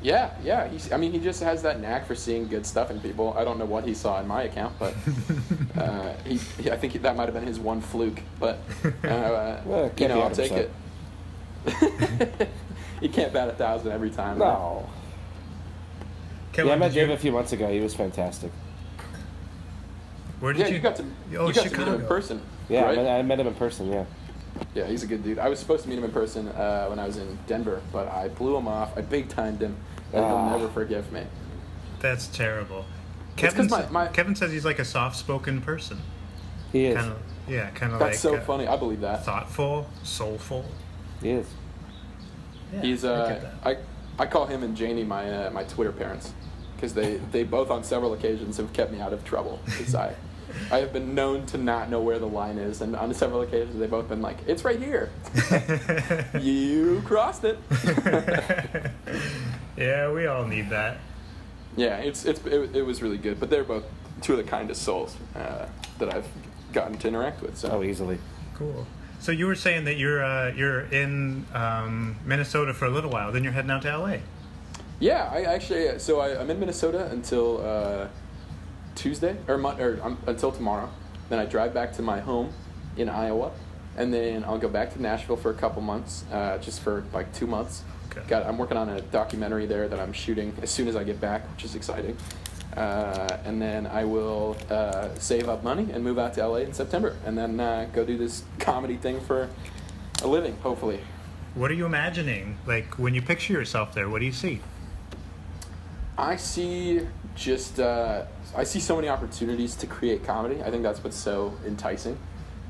Yeah, yeah. He's, I mean, he just has that knack for seeing good stuff in people. I don't know what he saw in my account, but uh, he, he, I think that might have been his one fluke. But uh, Well, you know, I'll take 100%. it. you can't bat a thousand every time. right? No. Kevin, Yeah, I met did you- a few months ago. He was fantastic. Where did Yeah, you? you got to Oh, you got to meet him in person. Yeah, right? I, met, I met him in person. Yeah. Yeah, he's a good dude. I was supposed to meet him in person uh, when I was in Denver, but I blew him off. I big timed him, and Ah. he'll never forgive me. That's terrible. Kevin, my- my- Kevin says he's like a soft-spoken person. He is. Kind of, yeah, kind of That's like so uh, funny. I believe that. thoughtful, soulful. He is. Yeah, He's I uh, get. I I call him and Janie my uh, my Twitter parents because they they both on several occasions have kept me out of trouble because I. I have been known to not know where the line is, and on several occasions they've both been like, "It's right here. you crossed it." yeah, we all need that. yeah, it's it's it, it was really good, but they're both two of the kindest souls uh, that I've gotten to interact with. So Oh, easily. Cool. So you were saying that you're uh, you're in um, Minnesota for a little while, then you're heading out to LA. Yeah, I actually. So I, I'm in Minnesota until uh, Tuesday or, or um, until tomorrow. Then I drive back to my home in Iowa, and then I'll go back to Nashville for a couple months, uh, just for like two months, Good. got I'm working on a documentary there that I'm shooting as soon as I get back, which is exciting. Uh, and then I will uh, save up money and move out to LA in September, and then uh, go do this comedy thing for a living, hopefully. What are you imagining? Like when you picture yourself there, what do you see? I see just uh, I see so many opportunities to create comedy. I think that's what's so enticing.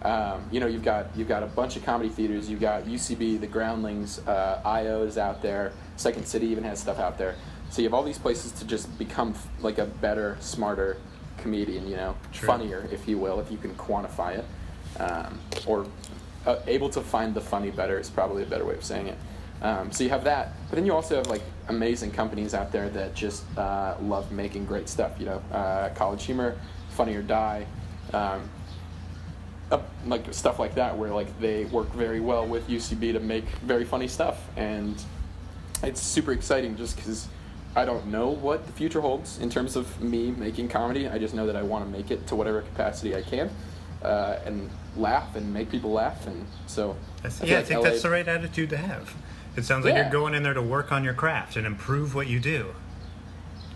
Um, you know, you've got you've got a bunch of comedy theaters. You've got UCB, the Groundlings, uh, IO is out there. Second City even has stuff out there. So you have all these places to just become f- like a better, smarter comedian. You know, True. funnier, if you will, if you can quantify it, um, or uh, able to find the funny better is probably a better way of saying it. Um, so you have that, but then you also have like amazing companies out there that just uh, love making great stuff. You know, uh, College Humor, Funny or Die, um, uh, like stuff like that, where like they work very well with UCB to make very funny stuff, and it's super exciting just because I don't know what the future holds in terms of me making comedy. I just know that I want to make it to whatever capacity I can, uh, and laugh and make people laugh, and so feel yeah, I think LA that's the right attitude to have. It sounds like Yeah. you're going in there to work on your craft and improve what you do.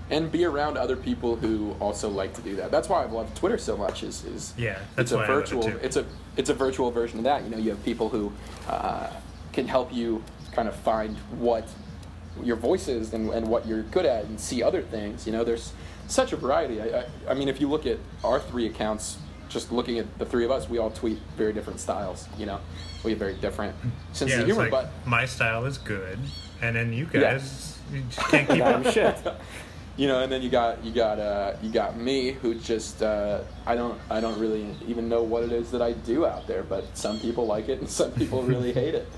and be around other people who also like to do that. That's why I've loved Twitter so much. Is is Yeah, that's it's a love it virtual it's a it's a virtual version of that. You know, you have people who uh, can help you kind of find what your voice is and, and what you're good at and see other things. You know, there's such a variety. I, I, I mean, if you look at our three accounts, just looking at the three of us, we all tweet very different styles. You know, we have very different sense yeah, of humor, like but my style is good, and then you Yeah. guys you just can't keep Damn up. shit. you know, and then you got you got uh, you got me, who just uh, I don't I don't really even know what it is that I do out there, but some people like it and some people really hate it.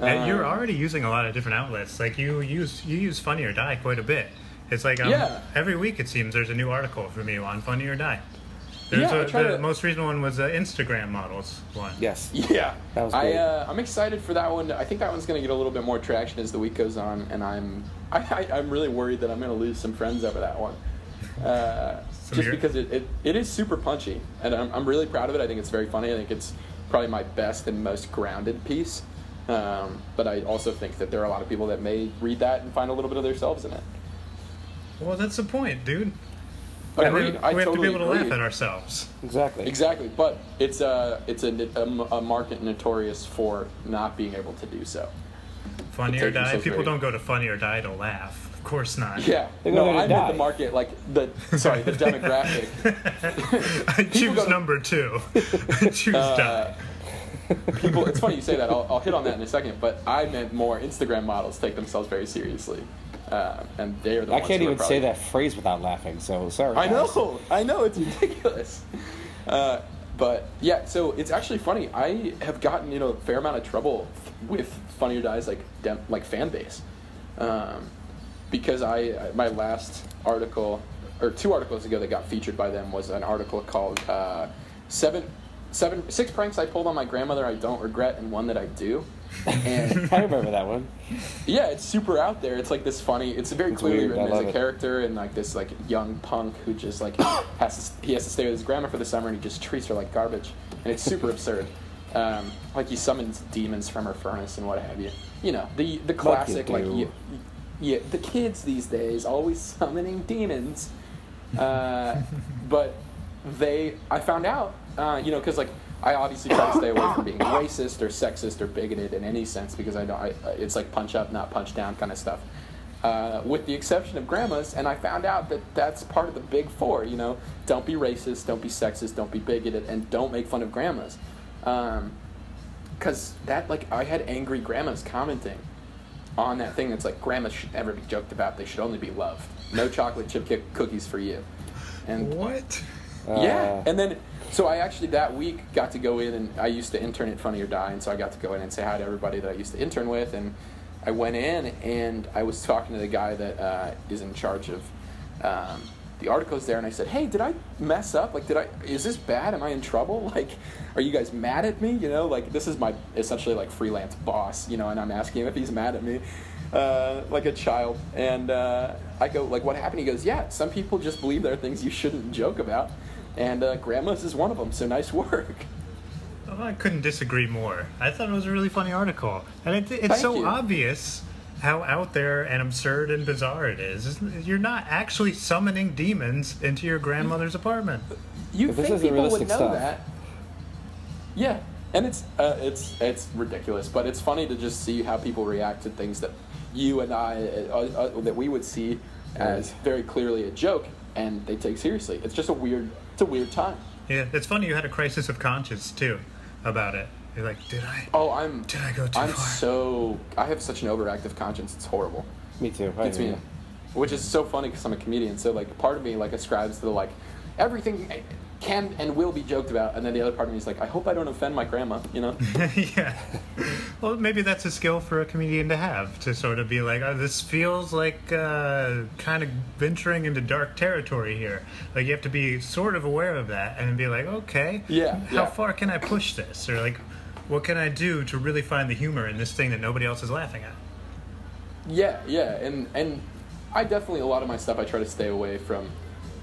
And you're Um, already using a lot of different outlets. Like you use you use Funny or Die quite a bit. It's like um, Yeah. every week it seems there's a new article from you on Funny or Die. There's Yeah, I a, try the to- most recent one was uh, Instagram models one. Yes. Yeah, That was I, uh, I'm excited for that one. I think that one's going to get a little bit more traction as the week goes on, and I'm I, I, I'm really worried that I'm going to lose some friends over that one. Uh, just because it, it, it is super punchy, and I'm, I'm really proud of it. I think it's very funny. I think it's probably my best and most grounded piece. Um, but I also think that there are a lot of people that may read that and find a little bit of themselves in it. Well, that's the point, dude. Agreed. We I have totally to be able to agree. laugh at ourselves. Exactly. Exactly, but it's a it's a, a, a market notorious for not being able to do so. Funny or Die. themselves People very- don't go to Funny or Die to laugh. Of course not. Yeah, They're no, I meant the market, like the sorry, the demographic. I choose to- number two. I choose Uh, Die. People, it's funny you say that. I'll, I'll hit on that in a second, but I meant more Instagram models take themselves very seriously, uh, and they are the I can't even probably- say that phrase without laughing. So sorry. I guys. know, I know, it's ridiculous. Uh, but yeah, so it's actually funny. I have gotten you know a fair amount of trouble with Funny or Die's like dem- like fan base, um, because I I- my last article or two articles ago that got featured by them was an article called uh, seven seven six pranks I pulled on my grandmother I don't regret and one that I do, and I remember that one. yeah, it's super out there. It's like this funny. It's very It's clearly weird. written as a it. character and like this like young punk who just like has to he has to stay with his grandma for the summer and he just treats her like garbage and it's super absurd. Um, like he summons demons from her furnace and what have you. You know the the classic like you, yeah the kids these days always summoning demons. Uh, but they I found out uh, you know because like I obviously try to stay away from being racist or sexist or bigoted in any sense because I know I, it's like punch up not punch down kind of stuff. Uh, with the exception of grandmas, and I found out that that's part of the big four. You know, don't be racist, don't be sexist, don't be bigoted, and don't make fun of grandmas. Because that, like, I had angry grandmas commenting on that thing that's like grandmas should never be joked about; they should only be loved. No chocolate chip cookies for you. And What? yeah, Uh, and then so I actually that week got to go in and I used to intern at Funny or Die, and so I got to go in and say hi to everybody that I used to intern with, and I went in and I was talking to the guy that uh, is in charge of um, the articles there, and I said, "Hey, did I mess up? Like, did I? Is this bad? Am I in trouble? Like, are you guys mad at me? You know, like this is my essentially like freelance boss, you know, and I'm asking him if he's mad at me." Uh, like a child, and uh, I go, like, what happened? He goes, yeah, some people just believe there are things you shouldn't joke about, and uh, grandma's is one of them. So nice work. Oh, I couldn't disagree more. I thought it was a really funny article, and it, it's Thank so you. obvious how out there and absurd and bizarre it is. You're not actually summoning demons into your grandmother's apartment. You think people would know stuff. that? Yeah, and it's uh, it's it's ridiculous, but it's funny to just see how people react to things that you and I uh, uh, that we would see as very clearly a joke, and they take seriously. It's just a weird it's a weird time. Yeah, it's funny you had a crisis of conscience too about it. You're like, did I? Oh, I'm Did I go too I'm far? so I have such an overactive conscience. It's horrible. Me too. I Gets me, which is so funny because I'm a comedian. So like, part of me like ascribes to the like everything can and will be joked about, and then the other part of me is like, I hope I don't offend my grandma. You know? yeah. Well, maybe that's a skill for a comedian to have to sort of be like, oh, this feels like uh, kind of venturing into dark territory here. Like you have to be sort of aware of that and be like, okay, Yeah, how yeah. far can I push this, or like, what can I do to really find the humor in this thing that nobody else is laughing at? Yeah, yeah, and and I definitely a lot of my stuff I try to stay away from,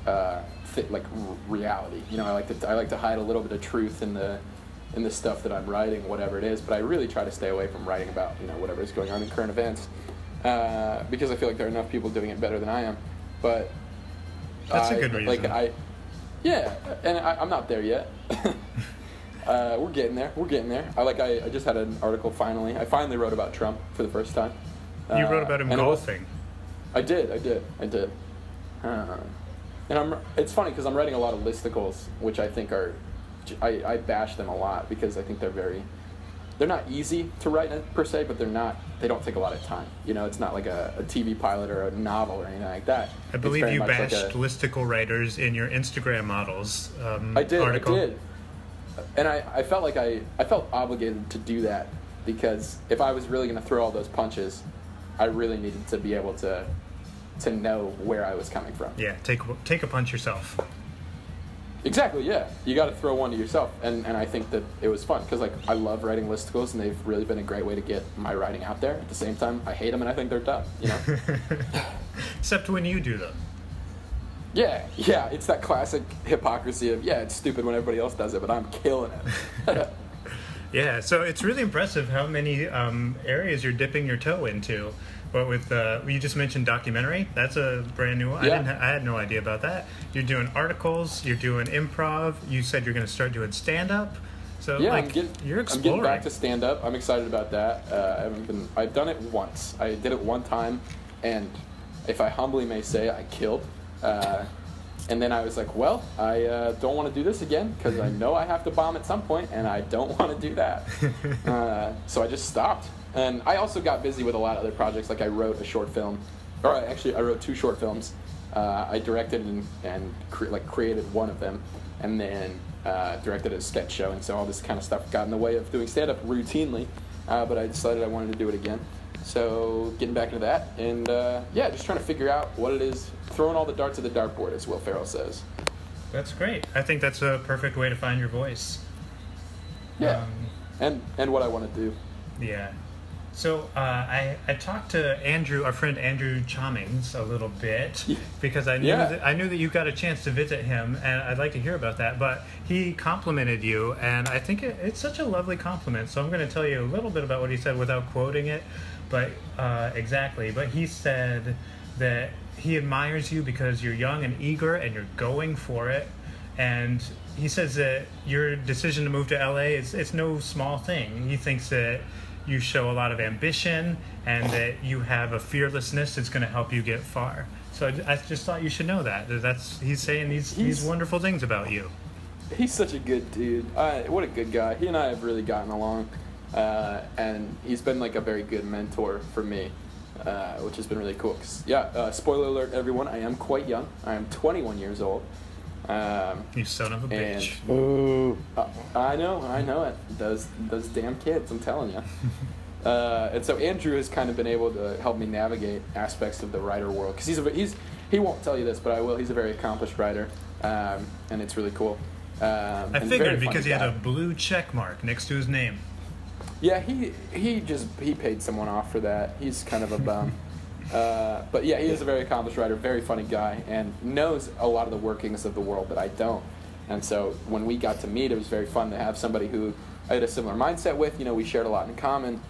uh, th- like reality. You know, I like to I like to hide a little bit of truth in the in the stuff that I'm writing, whatever it is. But I really try to stay away from writing about you know whatever is going on in current events, uh, because I feel like there are enough people doing it better than I am. But That's a I- good Like reason. I, yeah, and I, I'm not there yet. uh, we're getting there. We're getting there. I like. I, I just had an article finally. I finally wrote about Trump for the first time. You Uh, wrote about him and was- golfing. I did, I did, I did. Uh, and I'm, it's funny because I'm writing a lot of listicles, which I think are, I, I bash them a lot because I think they're very, they're not easy to write per se, but they're not, they don't take a lot of time. You know, it's not like a, a TV pilot or a novel or anything like that. I believe you much like bashed a- listicle writers in your Instagram models um, I did, article. I did. And I, I felt like I, I felt obligated to do that because if I was really going to throw all those punches, I really needed to be able to, to know where I was coming from. Yeah, take take a punch yourself. Exactly, yeah. You got to throw one to yourself, and and I think that it was fun because like I love writing listicles, and they've really been a great way to get my writing out there. At the same time, I hate them, and I think they're dumb. You know? Except when you do them. yeah, yeah. It's that classic hypocrisy of yeah, it's stupid when everybody else does it, but I'm killing it. Yeah, so it's really impressive how many um, areas you're dipping your toe into. But with uh, you just mentioned documentary, that's a brand new one. I Yeah. didn't. Ha- I had no idea about that. You're doing articles. You're doing improv. You said you're going to start doing stand up. So yeah, like I'm getting, you're exploring. I'm getting back to stand up. I'm excited about that. Uh, I haven't been. I've done it once. I did it one time, and if I humbly may say, I killed. Uh, and then I was like, well, I uh, don't want to do this again because I know I have to bomb at some point, and I don't want to do that. uh, so I just stopped. And I also got busy with a lot of other projects. Like I wrote a short film, or actually I wrote two short films. Uh, I directed and, and cre- like created one of them, and then uh, directed a sketch show. And so all this kind of stuff got in the way of doing stand up routinely. Uh, but I decided I wanted to do it again. So getting back into that, and uh, yeah, just trying to figure out what it is, throwing all the darts at the dartboard, as Will Ferrell says. That's great. I think that's a perfect way to find your voice. Yeah, Um, and and what I want to do. Yeah. So uh, I I talked to Andrew, our friend Andrew Chomings, a little bit because I knew Yeah. that I knew that you got a chance to visit him, and I'd like to hear about that. But he complimented you, and I think it, it's such a lovely compliment. So I'm going to tell you a little bit about what he said without quoting it, but uh, exactly. But he said that he admires you because you're young and eager, and you're going for it. And he says that your decision to move to LA is it's no small thing. He thinks that you show a lot of ambition and that you have a fearlessness that's going to help you get far. So I, I just thought you should know that. that That's he's saying these these wonderful things about you. He's such a good dude. Uh, what a good guy. He and I have really gotten along, uh, and he's been like a very good mentor for me, uh, which has been really cool. 'Cause, yeah, uh, spoiler alert, everyone. I am quite young. I am 21 years old. Um, You son of a And- bitch. Ooh. Uh, I know, I know it. Those those damn kids, I'm telling you. Uh, and so Andrew has kind of been able to help me navigate aspects of the writer world because he's a, he's he won't tell you this, but I will. He's a very accomplished writer, um, and it's really cool. Um, I figured funny because he had a blue check mark next to his name. Yeah, he he just he paid someone off for that. He's kind of a bum. uh, but yeah, he is a very accomplished writer, very funny guy, and knows a lot of the workings of the world that I don't. And so when we got to meet, it was very fun to have somebody who I had a similar mindset with. You know, we shared a lot in common,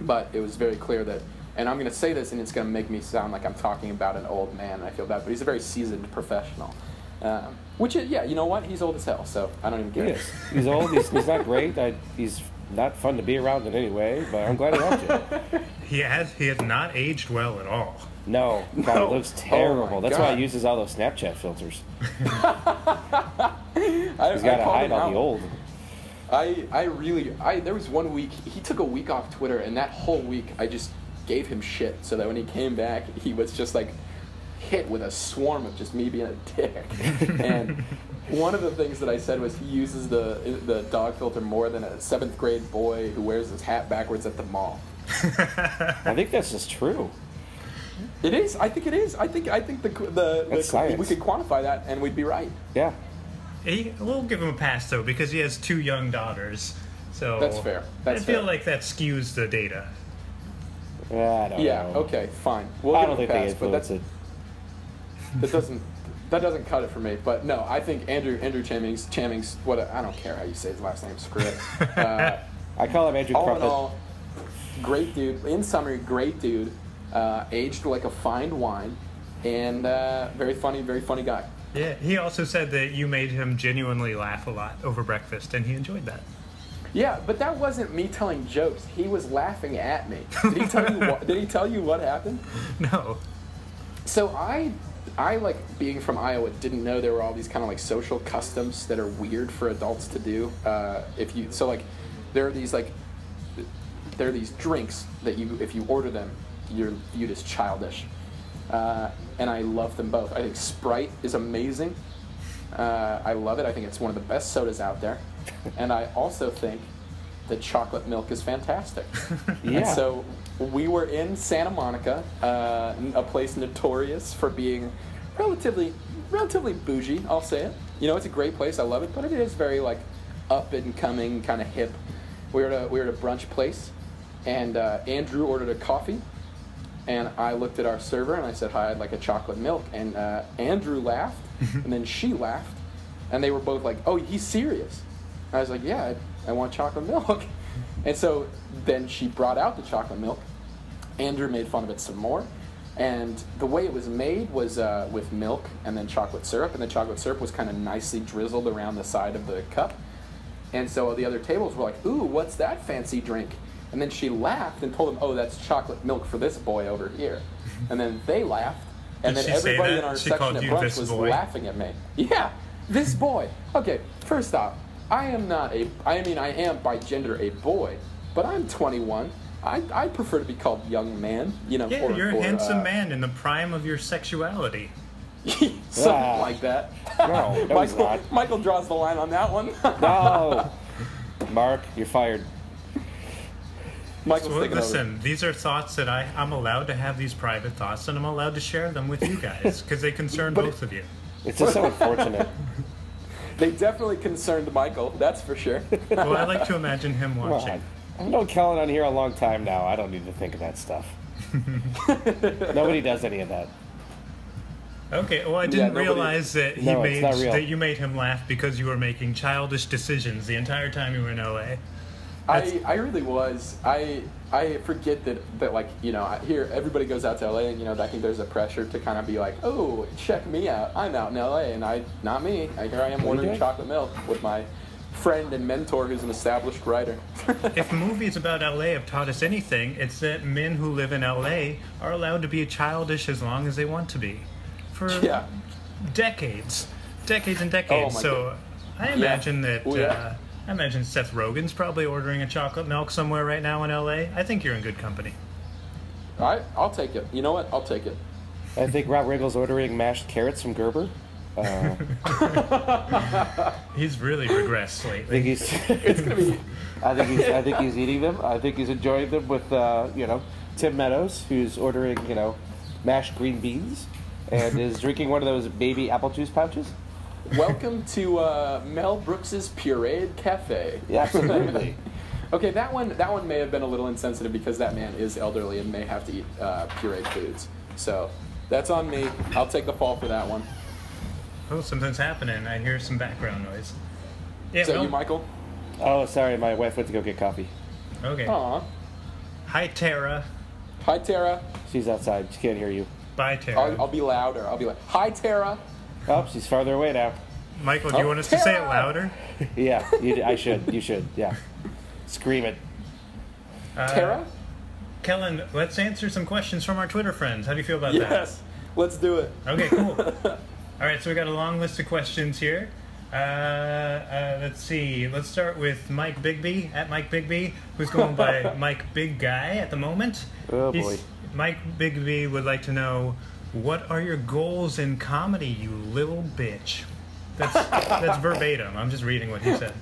but it was very clear that and I'm going to say this, and it's going to make me sound like I'm talking about an old man, and I feel bad, but he's a very seasoned professional. Um, which is, yeah, you know what? He's old as hell, so I don't even He care. is. He's old. He's, he's not great. I, he's not fun to be around in any way, but I'm glad he helped you. He has he has not aged well at all. No, God, No. it looks Oh terrible. my That's why God. he uses all those Snapchat filters. I, He's I got to hide all out. the old. I, I really, I there was one week he took a week off Twitter, and that whole week I just gave him shit, so that when he came back, he was just like hit with a swarm of just me being a dick. and one of the things that I said was he uses the the dog filter more than a seventh grade boy who wears his hat backwards at the mall. I think that's just true. It is. I think it is. I think I think the the, the we could quantify that, and we'd be right. Yeah. He, we'll give him a pass though because he has two young daughters. So That's fair. That's I feel fair. like that skews the data. I don't Yeah. know. Okay. Fine. We'll I give don't him think a they pass, but that's it. that doesn't that doesn't cut it for me. But no, I think Andrew Andrew Chamings Chamings what I don't care how you say his last name. Screw it. Uh, I call him Andrew all in all, great dude. In summary, great dude. Uh, aged like a fine wine, and uh, very funny, very funny guy. Yeah. He also said that you made him genuinely laugh a lot over breakfast, and he enjoyed that. Yeah, but that wasn't me telling jokes. He was laughing at me. Did he tell you what? Did he tell you what happened? No. So I, I like being from Iowa. Didn't know there were all these kind of like social customs that are weird for adults to do. Uh, if you so like, there are these like, there are these drinks that you if you order them, you're viewed as childish, uh, and I love them both. I think Sprite is amazing. Uh, I love it. I think it's one of the best sodas out there, and I also think that chocolate milk is fantastic. And Yeah. so we were in Santa Monica, uh, a place notorious for being relatively, relatively bougie. I'll say it. You know, it's a great place. I love it, but it is very like up and coming, kind of hip. We were at a, we were at a brunch place, and uh, Andrew ordered a coffee, and I looked at our server and I said, "Hi, I'd like a chocolate milk." And uh, Andrew laughed, and then she laughed, and they were both like, "Oh, he's serious." I was like, "Yeah, I, I want chocolate milk." And so then she brought out the chocolate milk. Andrew made fun of it some more. And the way it was made was uh, with milk and then chocolate syrup, and the chocolate syrup was kind of nicely drizzled around the side of the cup. And so the other tables were like, "Ooh, what's that fancy drink?" And then she laughed and told them, "Oh, that's chocolate milk for this boy over here." And then they laughed, and Did then everybody in our She section at brunch was boy? laughing at me. Yeah, this boy. Okay, first off, I am not a. I mean, I am by gender a boy, but I'm 21. I, I prefer to be called young man. You know, Yeah, or, you're a or, handsome uh, man in the prime of your sexuality. something Ah. like that. No, no, Michael. Michael draws the line on that one. No. Mark, you're fired. Michael's Well, taking over. listen, these are thoughts that I, I'm allowed to have these private thoughts, and I'm allowed to share them with you guys because they concern But- both of you. It's just so unfortunate. They definitely concerned Michael. That's for sure. Well, I like to imagine him watching. on. I've known Kellen on here a long time now. I don't need to think of that stuff. Nobody does any of that. Okay, well, I didn't nobody- realize that he No, made that you made him laugh because you were making childish decisions the entire time you were in LA. I, I really was. I I forget that, that like you know here everybody goes out to LA and you know I think there's a pressure to kind of be like oh check me out I'm out in LA and I not me I, here I am What are you ordering chocolate milk with my friend and mentor who's an established writer. If movies about LA have taught us anything, it's that men who live in LA are allowed to be childish as long as they want to be. For yeah. decades, decades and decades. Oh so I imagine that Oh, yeah. uh, I imagine Seth Rogen's probably ordering a chocolate milk somewhere right now in LA. I think you're in good company. All right, I'll take it. You know what? I'll take it. I think Rob Riggle's ordering mashed carrots from Gerber. Uh, He's really regressed I lately. think he's. It's gonna be I think he's. I think he's eating them. I think he's enjoying them with, uh, you know, Tim Meadows, who's ordering, you know, mashed green beans, and is drinking one of those baby apple juice pouches. Welcome to uh, Mel Brooks's Pureed Cafe. Yeah, absolutely. Okay, that one that one may have been a little insensitive because that man is elderly and may have to eat uh, pureed foods. So that's on me. I'll take the fall for that one. Oh, something's happening. I hear some background noise. Yeah, Is that you, Michael? oh, sorry, my wife went to go get coffee. Okay. Aw. Hi, Tara. Hi, Tara. She's outside. She can't hear you. Bye, Tara. I'll, I'll be louder. I'll be like, Hi, Tara. Oh, she's farther away now. Michael, do you Oh, want us to say it louder? Yeah, you, I should. You should. Yeah. Scream it. Uh, Tara? Kellen, let's answer some questions from our Twitter friends. How do you feel about that? Yes. Let's do it. Okay, cool. All right, so we got a long list of questions here. Uh, uh, let's see. Let's start with Mike Bigby at Mike Bigby, who's going by Mike Big Guy at the moment. Oh, He's- boy. Mike Bigby would like to know, what are your goals in comedy, you little bitch? That's that's verbatim. I'm just reading what he said.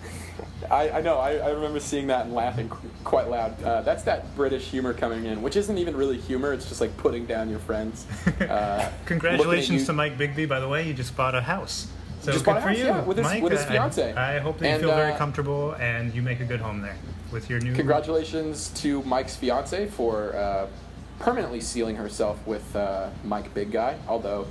I, I know. I, I remember seeing that and laughing qu- quite loud. Uh, that's that British humor coming in, which isn't even really humor. It's just like putting down your friends. Uh, Congratulations to Mike Bigby, by the way. You just bought a house. So Just good for house, you, yeah, with his- Mike. with his I- I, hope that you And, feel very uh, comfortable and you make a good home there with your new. Congratulations to Mike's fiance for uh, permanently sealing herself with uh, Mike Big Guy. Although,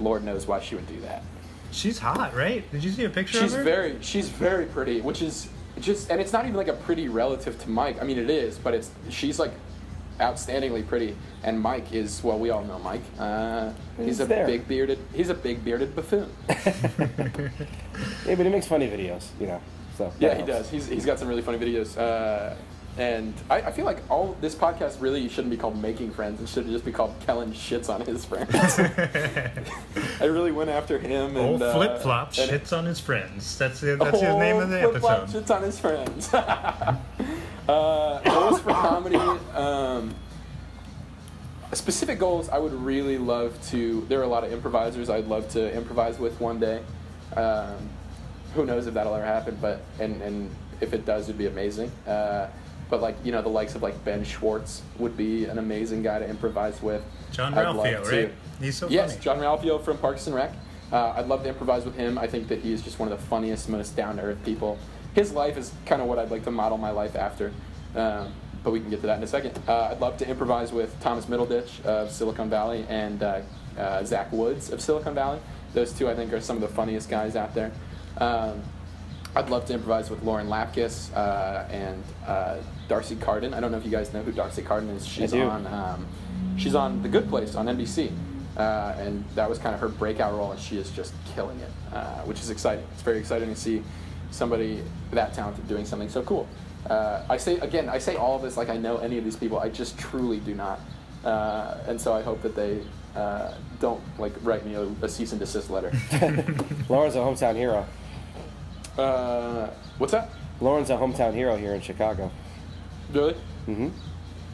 Lord knows why she would do that. She's hot, right? Did you see a picture She's of her? very, she's very pretty, which is just, and it's not even like a pretty relative to Mike. I mean, it is, but it's she's like outstandingly pretty. And Mike is, well, we all know Mike. Uh, he's He's a there. big bearded, he's a big bearded buffoon. Yeah, but he makes funny videos, you know. So that Yeah, he does. He's, he's got some really funny videos. Uh, and I, I feel like all this podcast really shouldn't be called Making Friends. It should just be called Kellen Shits on His Friends. I really went after him. And, uh, flip flop shits on his friends. That's the, that's the name of the flip-flop episode. Shits on his friends. uh, goals for comedy. Um, specific goals, I would really love to. There are a lot of improvisers I'd love to improvise with one day. Um, who knows if that'll ever happen? But and and if it does, it'd be amazing. Uh, but like you know, the likes of like Ben Schwartz would be an amazing guy to improvise with. Jean I'd Ralphio, right? He's so yes, funny. Jean-Ralphio from Parks and Rec. Uh, I'd love to improvise with him. I think that he is just one of the funniest, most down to earth people. His life is kind of what I'd like to model my life after. Um, but we can get to that in a second. Uh, I'd love to improvise with Thomas Middleditch of Silicon Valley and uh, uh, Zach Woods of Silicon Valley. Those two, I think, are some of the funniest guys out there. Um, I'd love to improvise with Lauren Lapkus uh, and uh, D'Arcy Carden. I don't know if you guys know who D'Arcy Carden is. She's do. on um, she's on The Good Place on NBC, uh, and that was kind of her breakout role, and she is just killing it, uh, which is exciting. It's very exciting to see somebody that talented doing something so cool. Uh, I say again, I say all of this like I know any of these people. I just truly do not, uh, and so I hope that they uh, don't like write me a, a cease and desist letter. Lauren's a hometown hero. Uh, what's that? Lauren's a hometown hero here in Chicago. Really? Mm-hmm.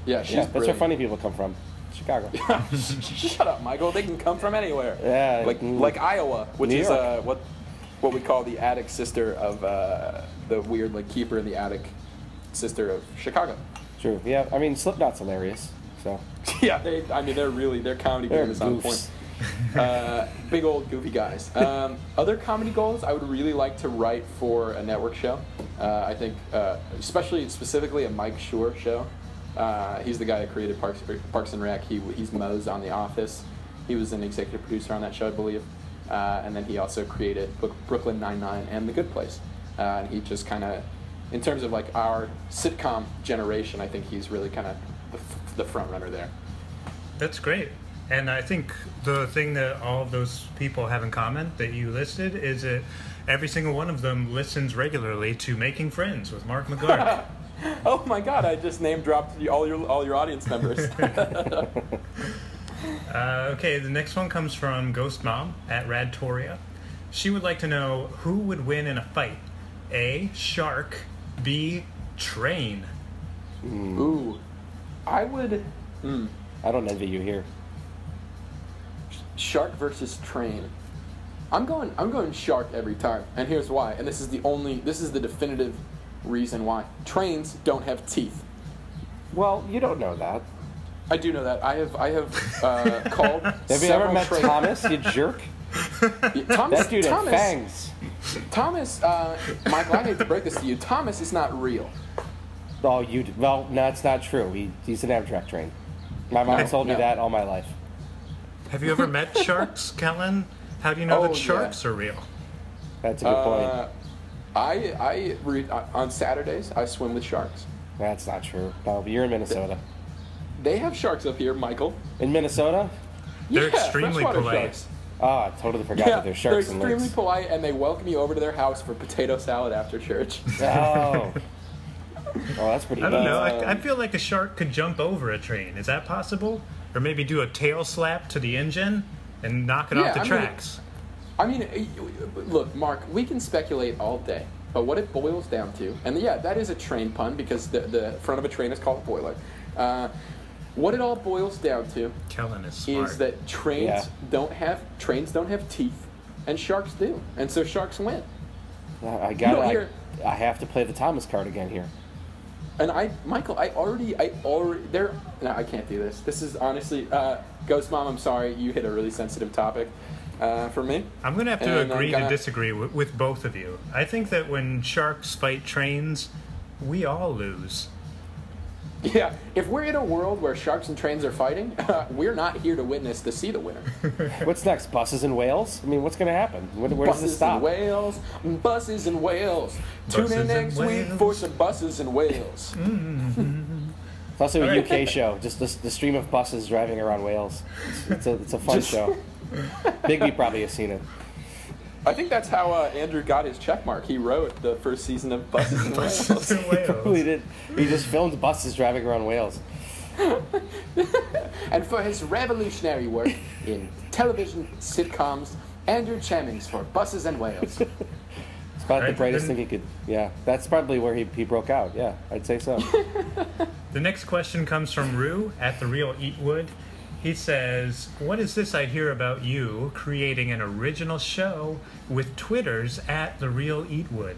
Yeah, she's Yeah, that's where brilliant. funny people come from. Chicago. Shut up, Michael. They can come from anywhere. Yeah, like mm. like Iowa, which New is York. uh, what what we call the attic sister of uh, the weird like keeper in the attic sister of Chicago. True. Yeah, I mean Slipknot's hilarious. So yeah, they. I mean, they're really their comedy They're game is on goofs. point. Uh, big old goofy guys. Um, other comedy goals, I would really like to write for a network show. Uh, I think, uh, especially specifically a Mike Schur show. Uh, he's the guy that created Parks, Parks and Rec. He, he's Mose on The Office. He was an executive producer on that show, I believe. Uh, and then he also created Brooklyn Nine Nine and The Good Place. And he just kind of, in terms of like our sitcom generation, I think he's really kind of the, the front runner there. That's great. And I think the thing that all of those people have in common that you listed is that every single one of them listens regularly to Making Friends with Mark McGark. Oh my God! I just name dropped all your all your audience members. uh, okay, the next one comes from Ghost Mom at Radtoria. She would like to know who would win in a fight: A. Shark, B. Train. Ooh, I would. Hmm. I don't envy you here. Shark versus train. I'm going. I'm going shark every time, and here's why. And this is the only. This is the definitive reason why. Trains don't have teeth. Well, you don't know that. I do know that. I have. I have uh, called. Have you ever met train- Thomas? You jerk. Yeah, Thomas. That dude Thomas. fangs. Thomas. Uh, Michael, I hate to break this to you. Thomas is not real. Oh, you. Well, no, it's not true. He, he's an Amtrak train. My mom No, told me that all my life. Have you ever met sharks, Kellen? How do you know Oh, that yeah. sharks are real? That's a good Uh, point. I I read on Saturdays. I swim with sharks. That's not true. No, but you're in Minnesota. they have sharks up here, Michael. In Minnesota? They're Yeah, extremely polite. Sharks. Oh, I totally forgot Yeah, that there's sharks they're extremely lakes. polite, and they welcome you over to their house for potato salad after church. Oh. Oh, that's pretty I don't neat. know. I, I feel like a shark could jump over a train. Is that possible? Or maybe do a tail slap to the engine and knock it Yeah, off the I mean- tracks. I mean, eh, look, Mark, we can speculate all day, but what it boils down to, and yeah, that is a train pun because the, the front of a train is called a boiler. Uh, what it all boils down to Kellen is smart. is that trains Yeah. don't have trains don't have teeth, and sharks do, and so sharks win. I got don't I, hear- I have to play the Thomas card again here. And I, Michael, I already, I already, there. No, I can't do this. This is honestly, uh, Ghost Mom. I'm sorry, you hit a really sensitive topic uh, for me. I'm to have to And agree gonna- to disagree with, with both of you. I think that when sharks fight trains, we all lose. Yeah, if we're in a world where sharks and trains are fighting, we're not here to witness to see the winner. What's next? Buses and whales? I mean, what's going to happen? Where, where does buses this stop? and whales, buses and whales. Tune in next week whales. for some buses and whales. Mm-hmm. It's also a All right. UK show, just the, the stream of buses driving around Wales. It's, it's a, it's a fun Just- show. Bigby probably has seen it. I think that's how uh, Andrew got his check mark. He wrote the first season of Buses and Wales. Whales. and whales. Totally did. He just filmed buses driving around Wales. and for his revolutionary work in television sitcoms, Andrew Chemmings for Buses and Wales. It's about the Right, brightest then- thing he could. Yeah, that's probably where he, he broke out. Yeah, I'd say so. The next question comes from Rue at the Real Eatwood. He says, "What is this I hear about you creating an original show with Twitters at the Real Eatwood?"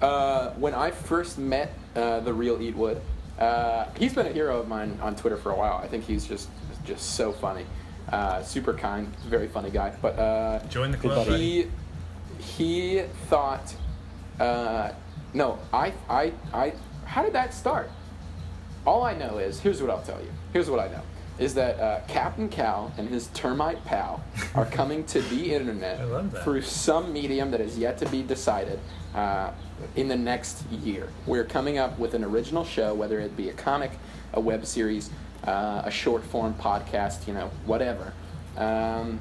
Uh, when I first met uh, the real Eatwood, uh, he's been a hero of mine on Twitter for a while. I think he's just just so funny, uh, super kind, very funny guy. But uh, Join the club, he he thought, uh, no, I I I. How did that start? All I know is here's what I'll tell you. Here's what I know is that uh, Captain Cal and his termite pal are coming to the internet I love that. through some medium that is yet to be decided uh, in the next year. We're coming up with an original show, whether it be a comic, a web series, uh, a short form podcast, you know, whatever. Um,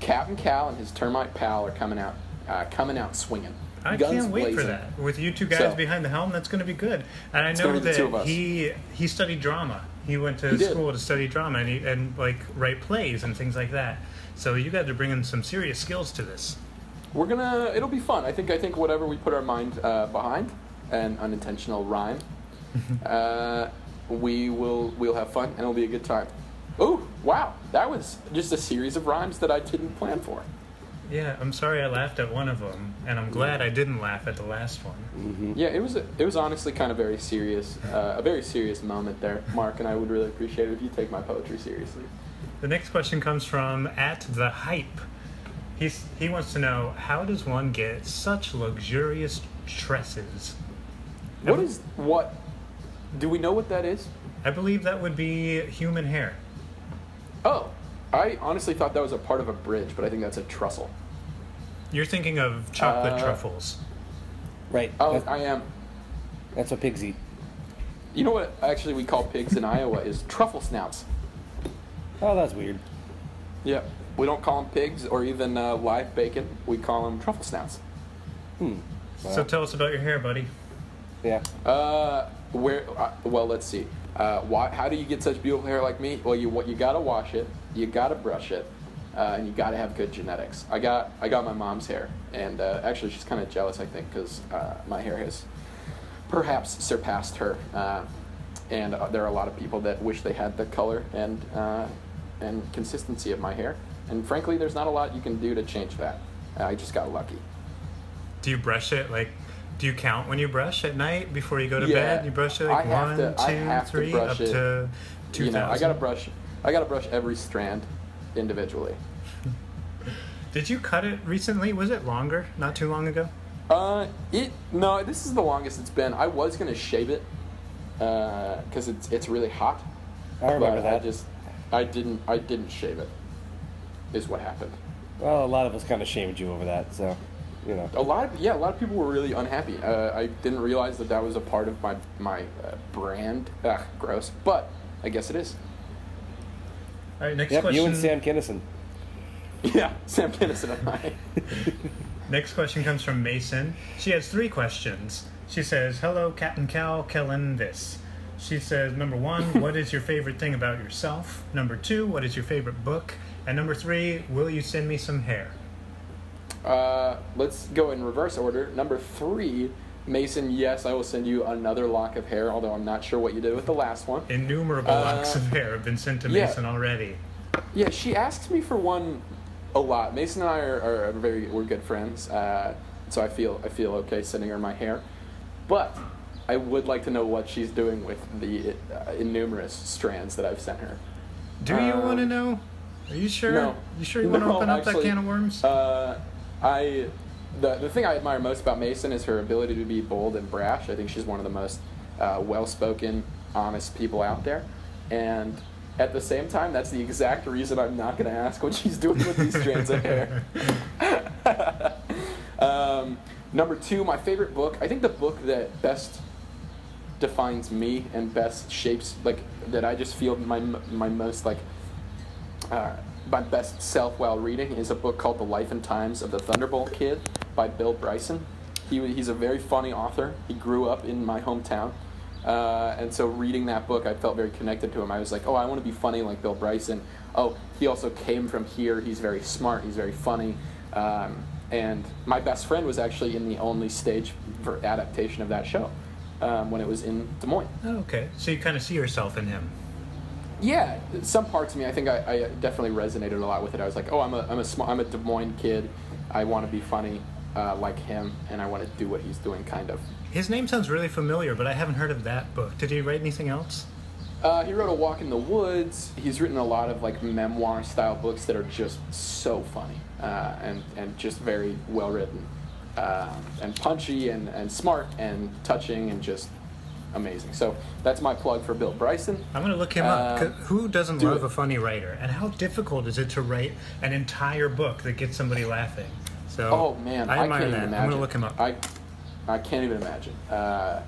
Captain Cal and his termite pal are coming out, uh, coming out swinging. I Guns can't wait for blazing. that. With you two guys So- behind the helm, that's going to be good. And I know gonna be the two of that he he studied drama. He went to He did. school to study drama and he, and like write plays and things like that. So you got to bring in some serious skills to this. We're gonna. It'll be fun. I think. I think whatever we put our mind uh, behind, an unintentional rhyme, uh, we will. We'll have fun and it'll be a good time. Ooh! Wow! That was just a series of rhymes that I didn't plan for. Yeah, I'm sorry I laughed at one of them, and I'm glad I didn't laugh at the last one. Yeah, it was. A, it was honestly kind of very serious. Uh, a very serious moment there, Mark, and I would really appreciate it if you take my poetry seriously. The next question comes from at the hype. He's, he wants to know how does one get such luxurious tresses? What is what? Do we know what that is? I believe that would be human hair. Oh, I honestly thought that was a part of a bridge, but I think that's a trussel. You're thinking of chocolate Uh, truffles. Right. Oh, That's, I am. that's what pigs eat. You know what? Actually, we call pigs in Iowa is truffle snouts. Oh, that's weird. Yeah, we don't call them pigs or even uh, live bacon. We call them truffle snouts. Hmm. So tell us about your hair, buddy. Yeah. Uh, where? Uh, well, let's see. Uh, why? How do you get such beautiful hair like me? Well, you? You gotta wash it. You gotta brush it, uh, and you gotta have good genetics. I got I got my mom's hair, and uh, actually she's kind of jealous, I think, because uh, my hair has perhaps surpassed her. Uh, and uh, there are a lot of people that wish they had the color and and consistency of my hair. And frankly, there's not a lot you can do to change that. I just got lucky. Do you brush it like? Do you count when you brush at night before you go to Yeah, bed? You brush it like one, to- I two, have to brush up it. to two You know, I gotta brush. I gotta brush every strand individually. Did you cut it recently? Was it longer? Not too long ago. Uh, it no. This is the longest it's been. I was gonna shave it uh, because it's it's really hot. I remember but that. I just I didn't I didn't shave it. Is what happened. Well, a lot of us kind of shamed you over that, so you know. A lot of yeah, a lot of people were really unhappy. Uh, I didn't realize that that was a part of my my uh, brand. Ugh, gross. But I guess it is. All right, next Yep, question. you and Sam Kinison. Yeah, Sam Kinison and I. Next question comes from Mason. She has three questions. She says, Hello, Captain Cal, Kellen, this. She says, Number one, what is your favorite thing about yourself? Number two, what is your favorite book? And number three, will you send me some hair? Uh, let's go in reverse order. Number three, Mason. Yes, I will send you another lock of hair. Although I'm not sure what you did with the last one. Innumerable Uh, locks of hair have been sent to yeah. Mason already. Yeah, she asks me for one a lot. Mason and I are, are very we're good friends, uh, so I feel I feel okay sending her my hair, but I would like to know what she's doing with the uh, innumerous strands that I've sent her. Do you Um, want to know? Are you sure? no. You sure you want to open up that can of worms? Uh, I the the thing I admire most about Mason is her ability to be bold and brash. I think she's one of the most uh, well-spoken, honest people out there, and at the same time, that's the exact reason I'm not going to ask what she's doing with these strands of hair. um, number two, my favorite book. I think the book that best defines me and best shapes like that. I just feel my my most like uh, my best self while reading is a book called The Life and Times of the Thunderbolt Kid by Bill Bryson. He, he's a very funny author. He grew up in my hometown. Uh, and so reading that book, I felt very connected to him. I was like, oh, I want to be funny like Bill Bryson. Oh, he also came from here. He's very smart. He's very funny. Um, and my best friend was actually in the only stage for adaptation of that show um, when it was in Des Moines. Oh, okay. So you kind of see yourself in him. Yeah, some parts of me, I think I, I definitely resonated a lot with it. I was like, oh, I'm a, I'm a, sm- I'm a Des Moines kid. I want to be funny uh, like him, and I want to do what he's doing, kind of. His name sounds really familiar, but I haven't heard of that book. Did he write anything else? Uh, he wrote A Walk in the Woods. He's written a lot of like memoir style books that are just so funny uh, and and just very well written um, and punchy and, and smart and touching and just amazing. So that's my plug for Bill Bryson. I'm going to look him up. Uh, 'cause Who doesn't do love it. a funny writer? And how difficult is it to write an entire book that gets somebody laughing? So Oh man, I I, admire can't that. I'm going to look him up. I, I can't even imagine. Uh,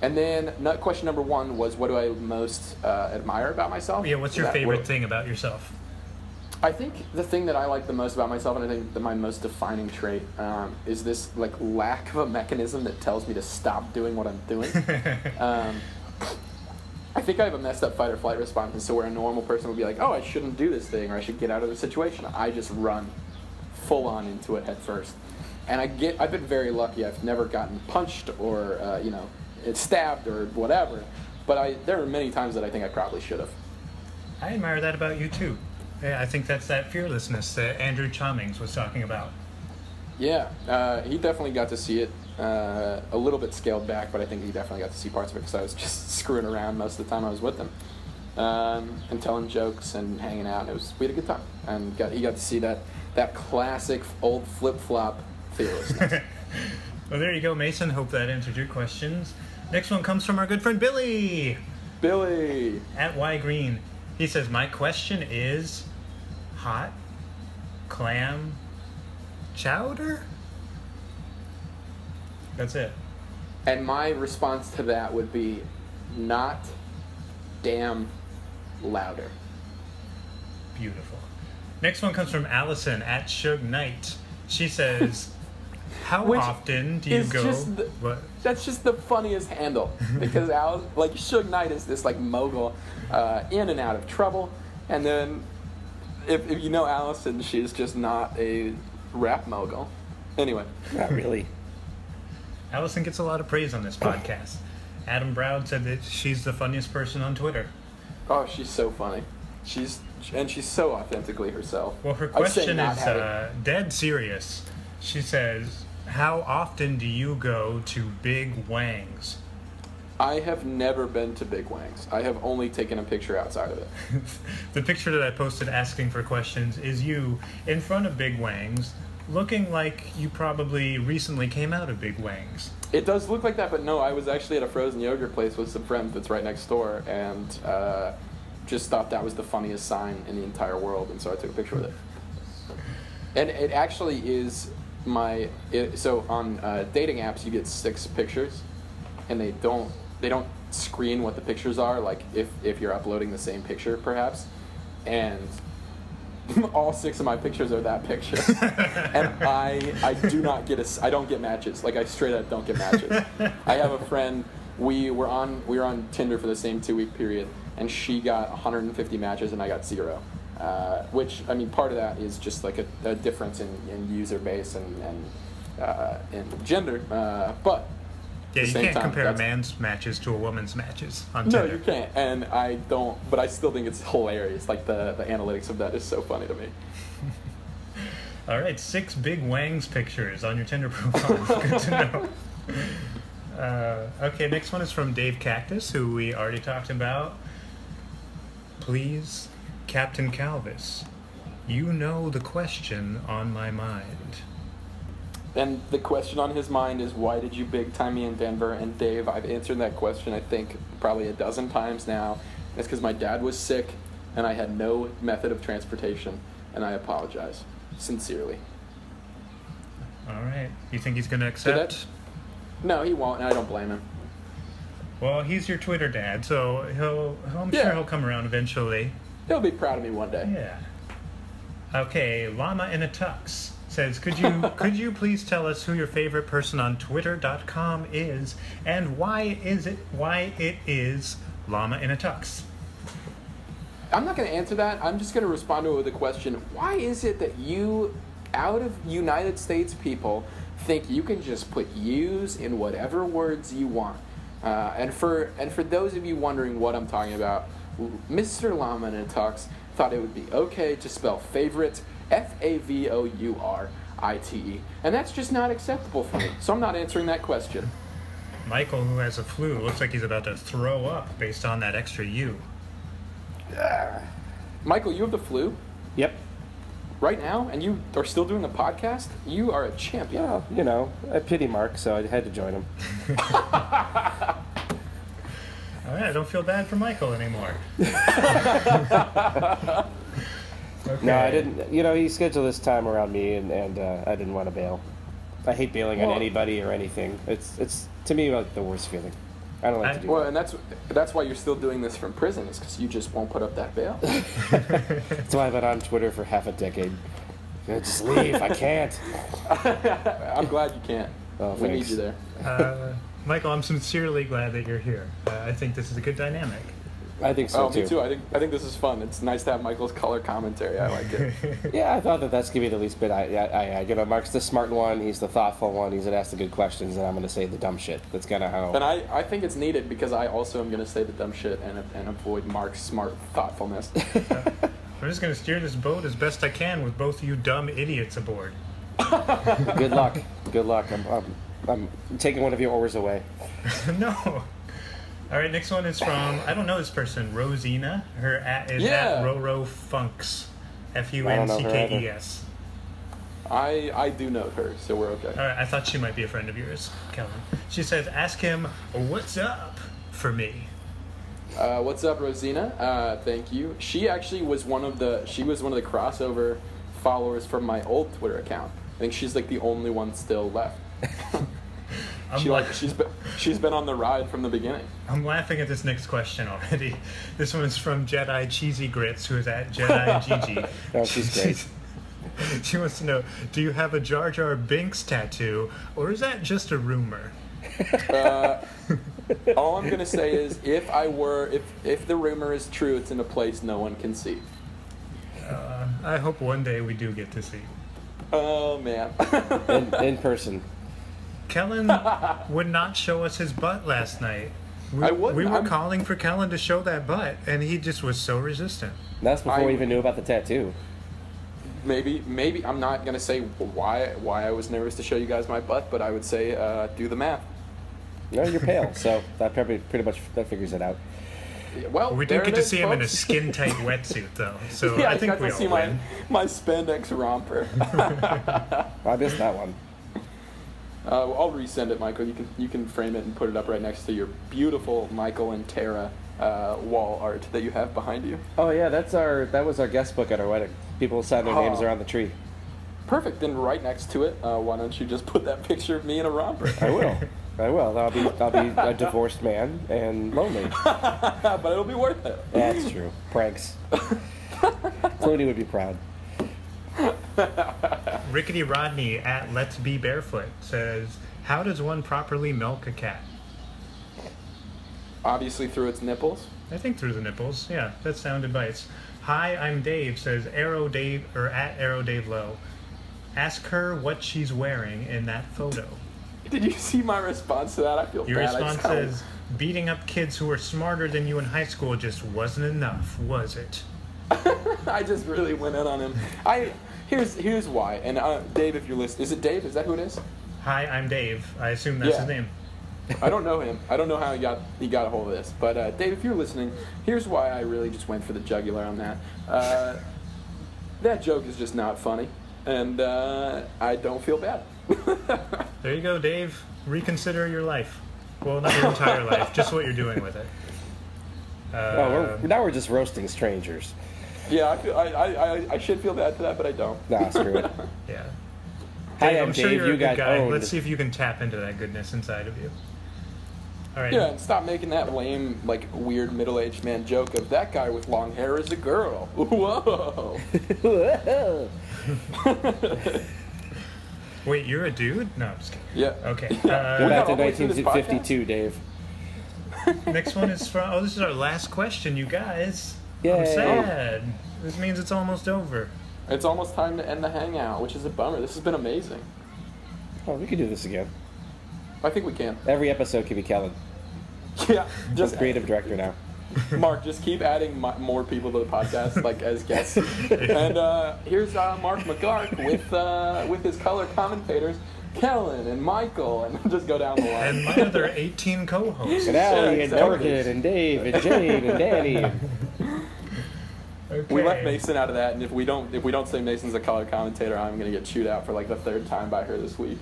and then question number one was, what do I most uh, admire about myself? yeah, what's your that favorite what- thing about yourself? I think the thing that I like the most about myself, and I think that my most defining trait, um, is this like lack of a mechanism that tells me to stop doing what I'm doing. um, I think I have a messed up fight or flight response, and so where a normal person would be like, "Oh, I shouldn't do this thing," or "I should get out of the situation," I just run full on into it head first. And I get, I've been very lucky. I've never gotten punched or uh, you know, stabbed or whatever. But I, there are many times that I think I probably should have. I admire that about you too. Yeah, I think that's that fearlessness that Andrew Chommings was talking about. Yeah, uh, he definitely got to see it uh, a little bit scaled back, but I think he definitely got to see parts of it because I was just screwing around most of the time I was with him um, and telling jokes and hanging out. And it was we had a good time, and got, he got to see that that classic old flip flop fearlessness. Well, there you go, Mason. Hope that answered your questions. Next one comes from our good friend Billy Billy, at Y Green. He says, "My question is, hot clam chowder." That's it. and my response to that would be not damn louder. Beautiful. Next one comes from Allison at Suge Knight. She says, "How Which often do you go?" just the- what? That's just the funniest handle because Al, like Suge Knight is this like mogul, uh, in and out of trouble, and then if, if you know Allison, she's just not a rap mogul. Anyway, Not really. Allison gets a lot of praise on this podcast. Adam Brown said that she's the funniest person on Twitter. oh, she's so funny. She's and she's so authentically herself. Well, her I would say question is having- uh, dead serious. She says, "How often do you go to Big Wang's?" I have never been to Big Wangs. I have only taken a picture outside of it. the picture that I posted asking for questions is you in front of Big Wang's, looking like you probably recently came out of Big Wang's. It does look like that, but no, I was actually at a frozen yogurt place with some friends that's right next door, and uh, just thought that was the funniest sign in the entire world, and so I took a picture with it. And it actually is my. It, so on uh, dating apps, you get six pictures, and they don't they don't screen what the pictures are. Like if if you're uploading the same picture, perhaps, and all six of my pictures are that picture, and I I do not get a i don't get matches. Like I straight up don't get matches. I have a friend. We were on we were on Tinder for the same two week period, and she got 150 matches, and I got zero. Uh, which I mean, part of that is just like a, a difference in, in user base and and uh, in gender. Uh, but Yeah, you can't time, compare a man's matches to a woman's matches on no, Tinder. you can't, and I don't. But I still think it's hilarious. Like the the analytics of that is so funny to me. All right, six big Wangs pictures on your Tinder profile. Good to know. Uh, okay, next one is from Dave Cactus, who we already talked about. Please, Captain Calvis, you know the question on my mind. And the question on his mind is, why did you big time me in Denver? And Dave, I've answered that question I think probably a dozen times now. It's because my dad was sick, and I had no method of transportation, and I apologize sincerely. All right, you think he's going to accept? No, he won't, and I don't blame him. Well, he's your Twitter dad, so he'll, I'm Yeah. sure he'll come around eventually. He'll be proud of me one day. Yeah. Okay, Llama in a Tux says, "Could you could you please tell us who your favorite person on Twitter.com is, and why is it why it is Llama in a Tux?" I'm not going to answer that. I'm just going to respond to it with a question. Why is it that you, out of United States people, think you can just put "use" in whatever words you want? Uh, and for and for those of you wondering what I'm talking about, Mr. Llama in Tux thought it would be okay to spell favorite F A V O U R I T E, and that's just not acceptable for me. So I'm not answering that question. Michael, who has a flu, looks like he's about to throw up based on that extra U. Ah. Michael, you have the flu Yep. right now, and you are still doing a podcast. You are a champion. Well, you know, I pity Mark, so I had to join him. All right, I don't feel bad for Michael anymore. okay. No, I didn't. You know, he scheduled this time around me, and, and uh, I didn't want to bail. I hate bailing on anybody or anything. It's it's to me like the worst feeling. I don't like I- to do Well, that. and that's that's why you're still doing this from prison, is because you just won't put up that bail. That's why I've been on Twitter for half a decade. Yeah, just leave. I can't. I'm glad you can't. Oh, we need you there. Uh, Michael, I'm sincerely glad that you're here. Uh, I think this is a good dynamic. I think so oh, me too. I think I think this is fun. It's nice to have Michael's color commentary. I like it. Yeah, I thought that that's gonna be the least bit. I, I, I, you know, Mark's the smart one. He's the thoughtful one. He's gonna ask the good questions, and I'm gonna say the dumb shit. That's kind of how. and I, I think it's needed because I also am going to say the dumb shit and, and avoid Mark's smart thoughtfulness. I'm just going to steer this boat as best I can with both you dumb idiots aboard. good luck. Good luck. I'm, I'm, I'm taking one of your oars away. no. All right, next one is from I don't know this person, Rosina. Her at is Yeah. at Roro Funks, F U I N don't know her K E either. S. I I do know her, so we're okay. All right, I thought she might be a friend of yours, Kellen. She says, "Ask him what's up for me." Uh, what's up, Rosina? Uh, thank you. She actually was one of the she was one of the crossover followers from my old Twitter account. I think she's like the only one still left. I'm, She la- like she's been she's been on the ride from the beginning. I'm laughing at this next question already. This one is from Jedi Cheesy Grits, who is at Jedi Gigi. Oh, she's great. she wants to know: Do you have a Jar Jar Binks tattoo, or is that just a rumor? Uh, all I'm gonna say is, if I were, if if the rumor is true, it's in a place no one can see. Uh, I hope one day we do get to see. Oh man. In, in person. Kellen would not show us his butt last night. We, I wouldn't. we were I'm- calling for Kellen to show that butt, and he just was so resistant. That's before I- we even knew about the tattoo. maybe maybe I'm not gonna say why why I was nervous to show you guys my butt, but I would say uh, do the math. No, you're pale, so that probably pretty much that figures it out. Well, We did it get to is, see him in a folks. skin tight wetsuit, though, so yeah, I think got we to all see my my spandex romper. I missed that one. Uh, I'll resend it, Michael. You can you can frame it and put it up right next to your beautiful Michael and Tara uh, wall art that you have behind you. Oh yeah, that's our that was our guest book at our wedding. People signed their names Oh. around the tree. Perfect. Then right next to it, uh, why don't you just put that picture of me in a romper? I will. I will. I'll be I'll be a divorced man and lonely. but it'll be worth it. That's true. Pranks. Clooney would be proud. Rickety Rodney at Let's Be Barefoot says, "How does one properly milk a cat?" Obviously through its nipples. I think through the nipples. Yeah, that's sound advice. Hi, I'm Dave. Says Arrow Dave or at Arrow Dave Low. Ask her what she's wearing in that photo. Did you see my response to that? I feel Your bad. Response says, "Beating up kids who were smarter than you in high school just wasn't enough, was it?" I just really went in on him. I here's here's why. And uh, Dave, if you're listening, is it Dave? Is that who it is? Hi, I'm Dave. I assume that's Yeah. his name. I don't know him. I don't know how he got he got a hold of this. But uh, Dave, if you're listening, here's why I really just went for the jugular on that. Uh, that joke is just not funny, and uh, I don't feel bad. There you go, Dave. Reconsider your life. Well, not your entire life, just what you're doing with it. Uh, Oh, we're, now we're just roasting strangers. Yeah, I, feel, I, I, I, I should feel bad for that, but I don't. Nah, screw it. yeah. Hi, Dave, I'm I'm sure Dave. you're You a good guy. owned. Let's see if you can tap into that goodness inside of you. All right. Yeah, and stop making that lame, like weird middle-aged man joke of that guy with long hair is a girl. Whoa. Wait, you're a dude? No, I'm just kidding. Yeah. Okay. Go Uh, back to all the way through this 1952, Dave. next one is from. Oh, this is our last question, you guys. I'm Yay. sad. This means it's almost over. It's almost time to end the hangout, which is a bummer. This has been amazing. Oh, we could do this again. I think we can. Every episode could be Kellen. Yeah, Just just creative director now. Mark, just keep adding mo- more people to the podcast, like as guests. and uh, here's uh, Mark McGark with uh, with his color commentators, Kellen and Michael, and just go down the line. And my other 18 co-hosts. And Allie Yeah, and exactly. Morgan and Dave and Jade and Danny. Okay. we left Mason out of that, and if we don't if we don't say Mason's a color commentator, I'm gonna get chewed out for like the third time by her this week.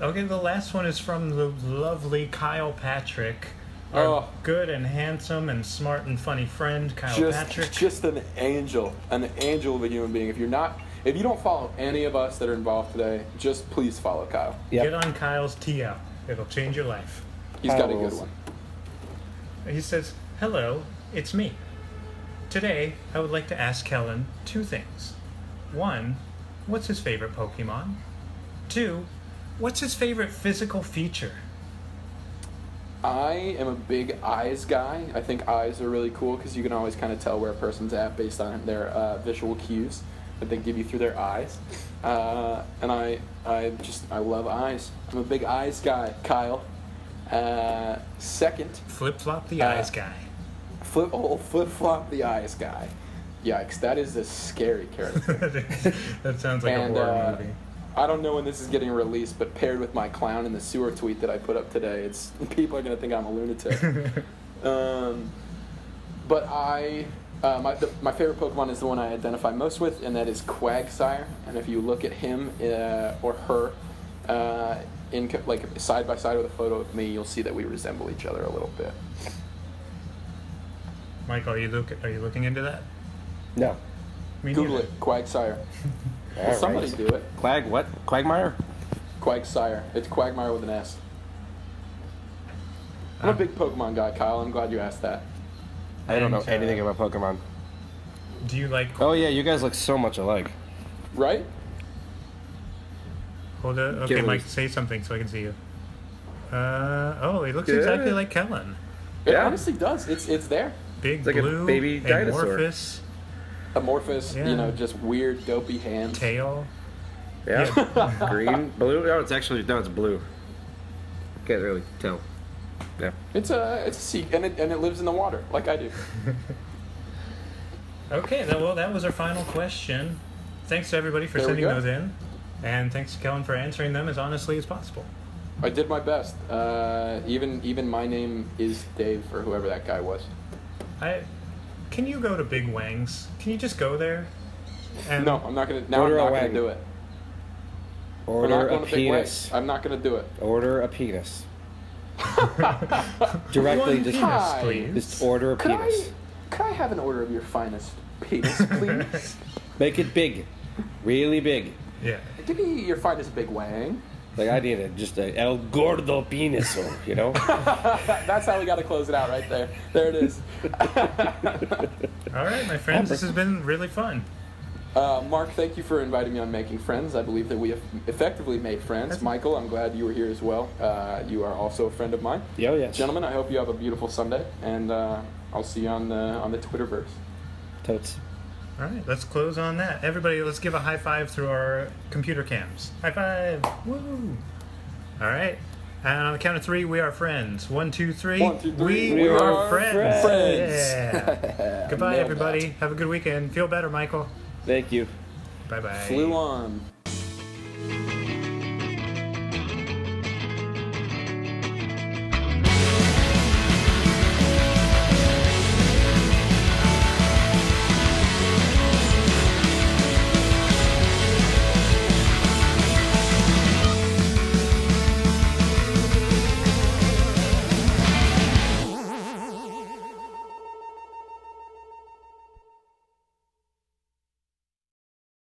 Okay, the last one is from the lovely Kyle Patrick. Our Oh. good and handsome and smart and funny friend, Kyle just Patrick. just an angel, an angel of a human being. If you're not, if you don't follow any of us that are involved today, just please follow Kyle. Yep. Get on Kyle's TL. It'll change your life. He's Kyle got a good one. He says, Hello, it's me. Today, I would like to ask Kellen two things. One, what's his favorite Pokemon? Two, what's his favorite physical feature? I am a big eyes guy. I think eyes are really cool because you can always kind of tell where a person's at based on their uh, visual cues that they give you through their eyes. Uh, and I, I just, I love eyes. I'm a big eyes guy, Kyle. Uh, second, Flip flop the Uh, eyes guy. Flip, oh, flip flop the eyes guy. Yikes, that is a scary character. that sounds like and a horror uh, movie. I don't know when this is getting released, but paired with my clown in the sewer tweet that I put up today, it's people are gonna think I'm a lunatic. um, but I, uh, my the, my favorite Pokemon is the one I identify most with, and that is Quagsire. And if you look at him uh, or her, uh, in like side by side with a photo of me, you'll see that we resemble each other a little bit. Michael, are you look are you looking into that? No. Me Google neither. it, Quagsire. All right. Somebody do it. Quag what? Quagmire? Quagsire. It's Quagmire with an S. I'm a Um, big Pokemon guy, Kyle. I'm glad you asked that. I don't know And, uh, anything about Pokemon. Do you like Oh yeah, you guys look so much alike. Right? hold it? Okay, Get Mike, loose. say something so I can see you. Uh, oh, he looks Good. exactly like Kellen. It Yeah. honestly does. It's it's there. Big like a baby dinosaur. amorphous Amorphous, Yeah. you know, just weird, dopey hands. tail. Yeah. Green, blue. Oh, it's actually no, it's blue. Can't really tell. Yeah. It's a it's a sea, and it and it lives in the water like I do. Okay, well, that was our final question. Thanks to everybody for There sending those in, and thanks to Kellen for answering them as honestly as possible. I did my best. Uh, even even my name is Dave or whoever that guy was. I can you go to Big Wangs? Can you just go there? And No, I'm not gonna. Now Order a I'm not gonna wang. do it. We're not Order a to big waves. penis. I'm not gonna do it. Order a penis. Directly, One just, penis, Hi. please. just order a Could I penis. could I have an order of your finest penis, please? Make it big, really big. Yeah. Give me your finest big wang. Like I need a, just a El Gordo penis, you know. That's how we got to close it out right there. There it is. All right, my friends, this has been really fun. Uh, Mark, thank you for inviting me on Making Friends. I believe that we have effectively made friends. Michael, I'm glad you were here as well. Uh, you are also a friend of mine. Yeah, yes. Gentlemen, I hope you have a beautiful Sunday, and uh, I'll see you on the on the Twitterverse. Totes. All right, let's close on that. Everybody, let's give a high five through our computer cams. High five! Woo! All right. And on the count of three, we are friends. One, two, three. One, two, three. We, We are, are friends. friends. Yeah. Goodbye, Nailed everybody. Have a good weekend. Feel better, Michael. Thank you. Bye bye. Flew on.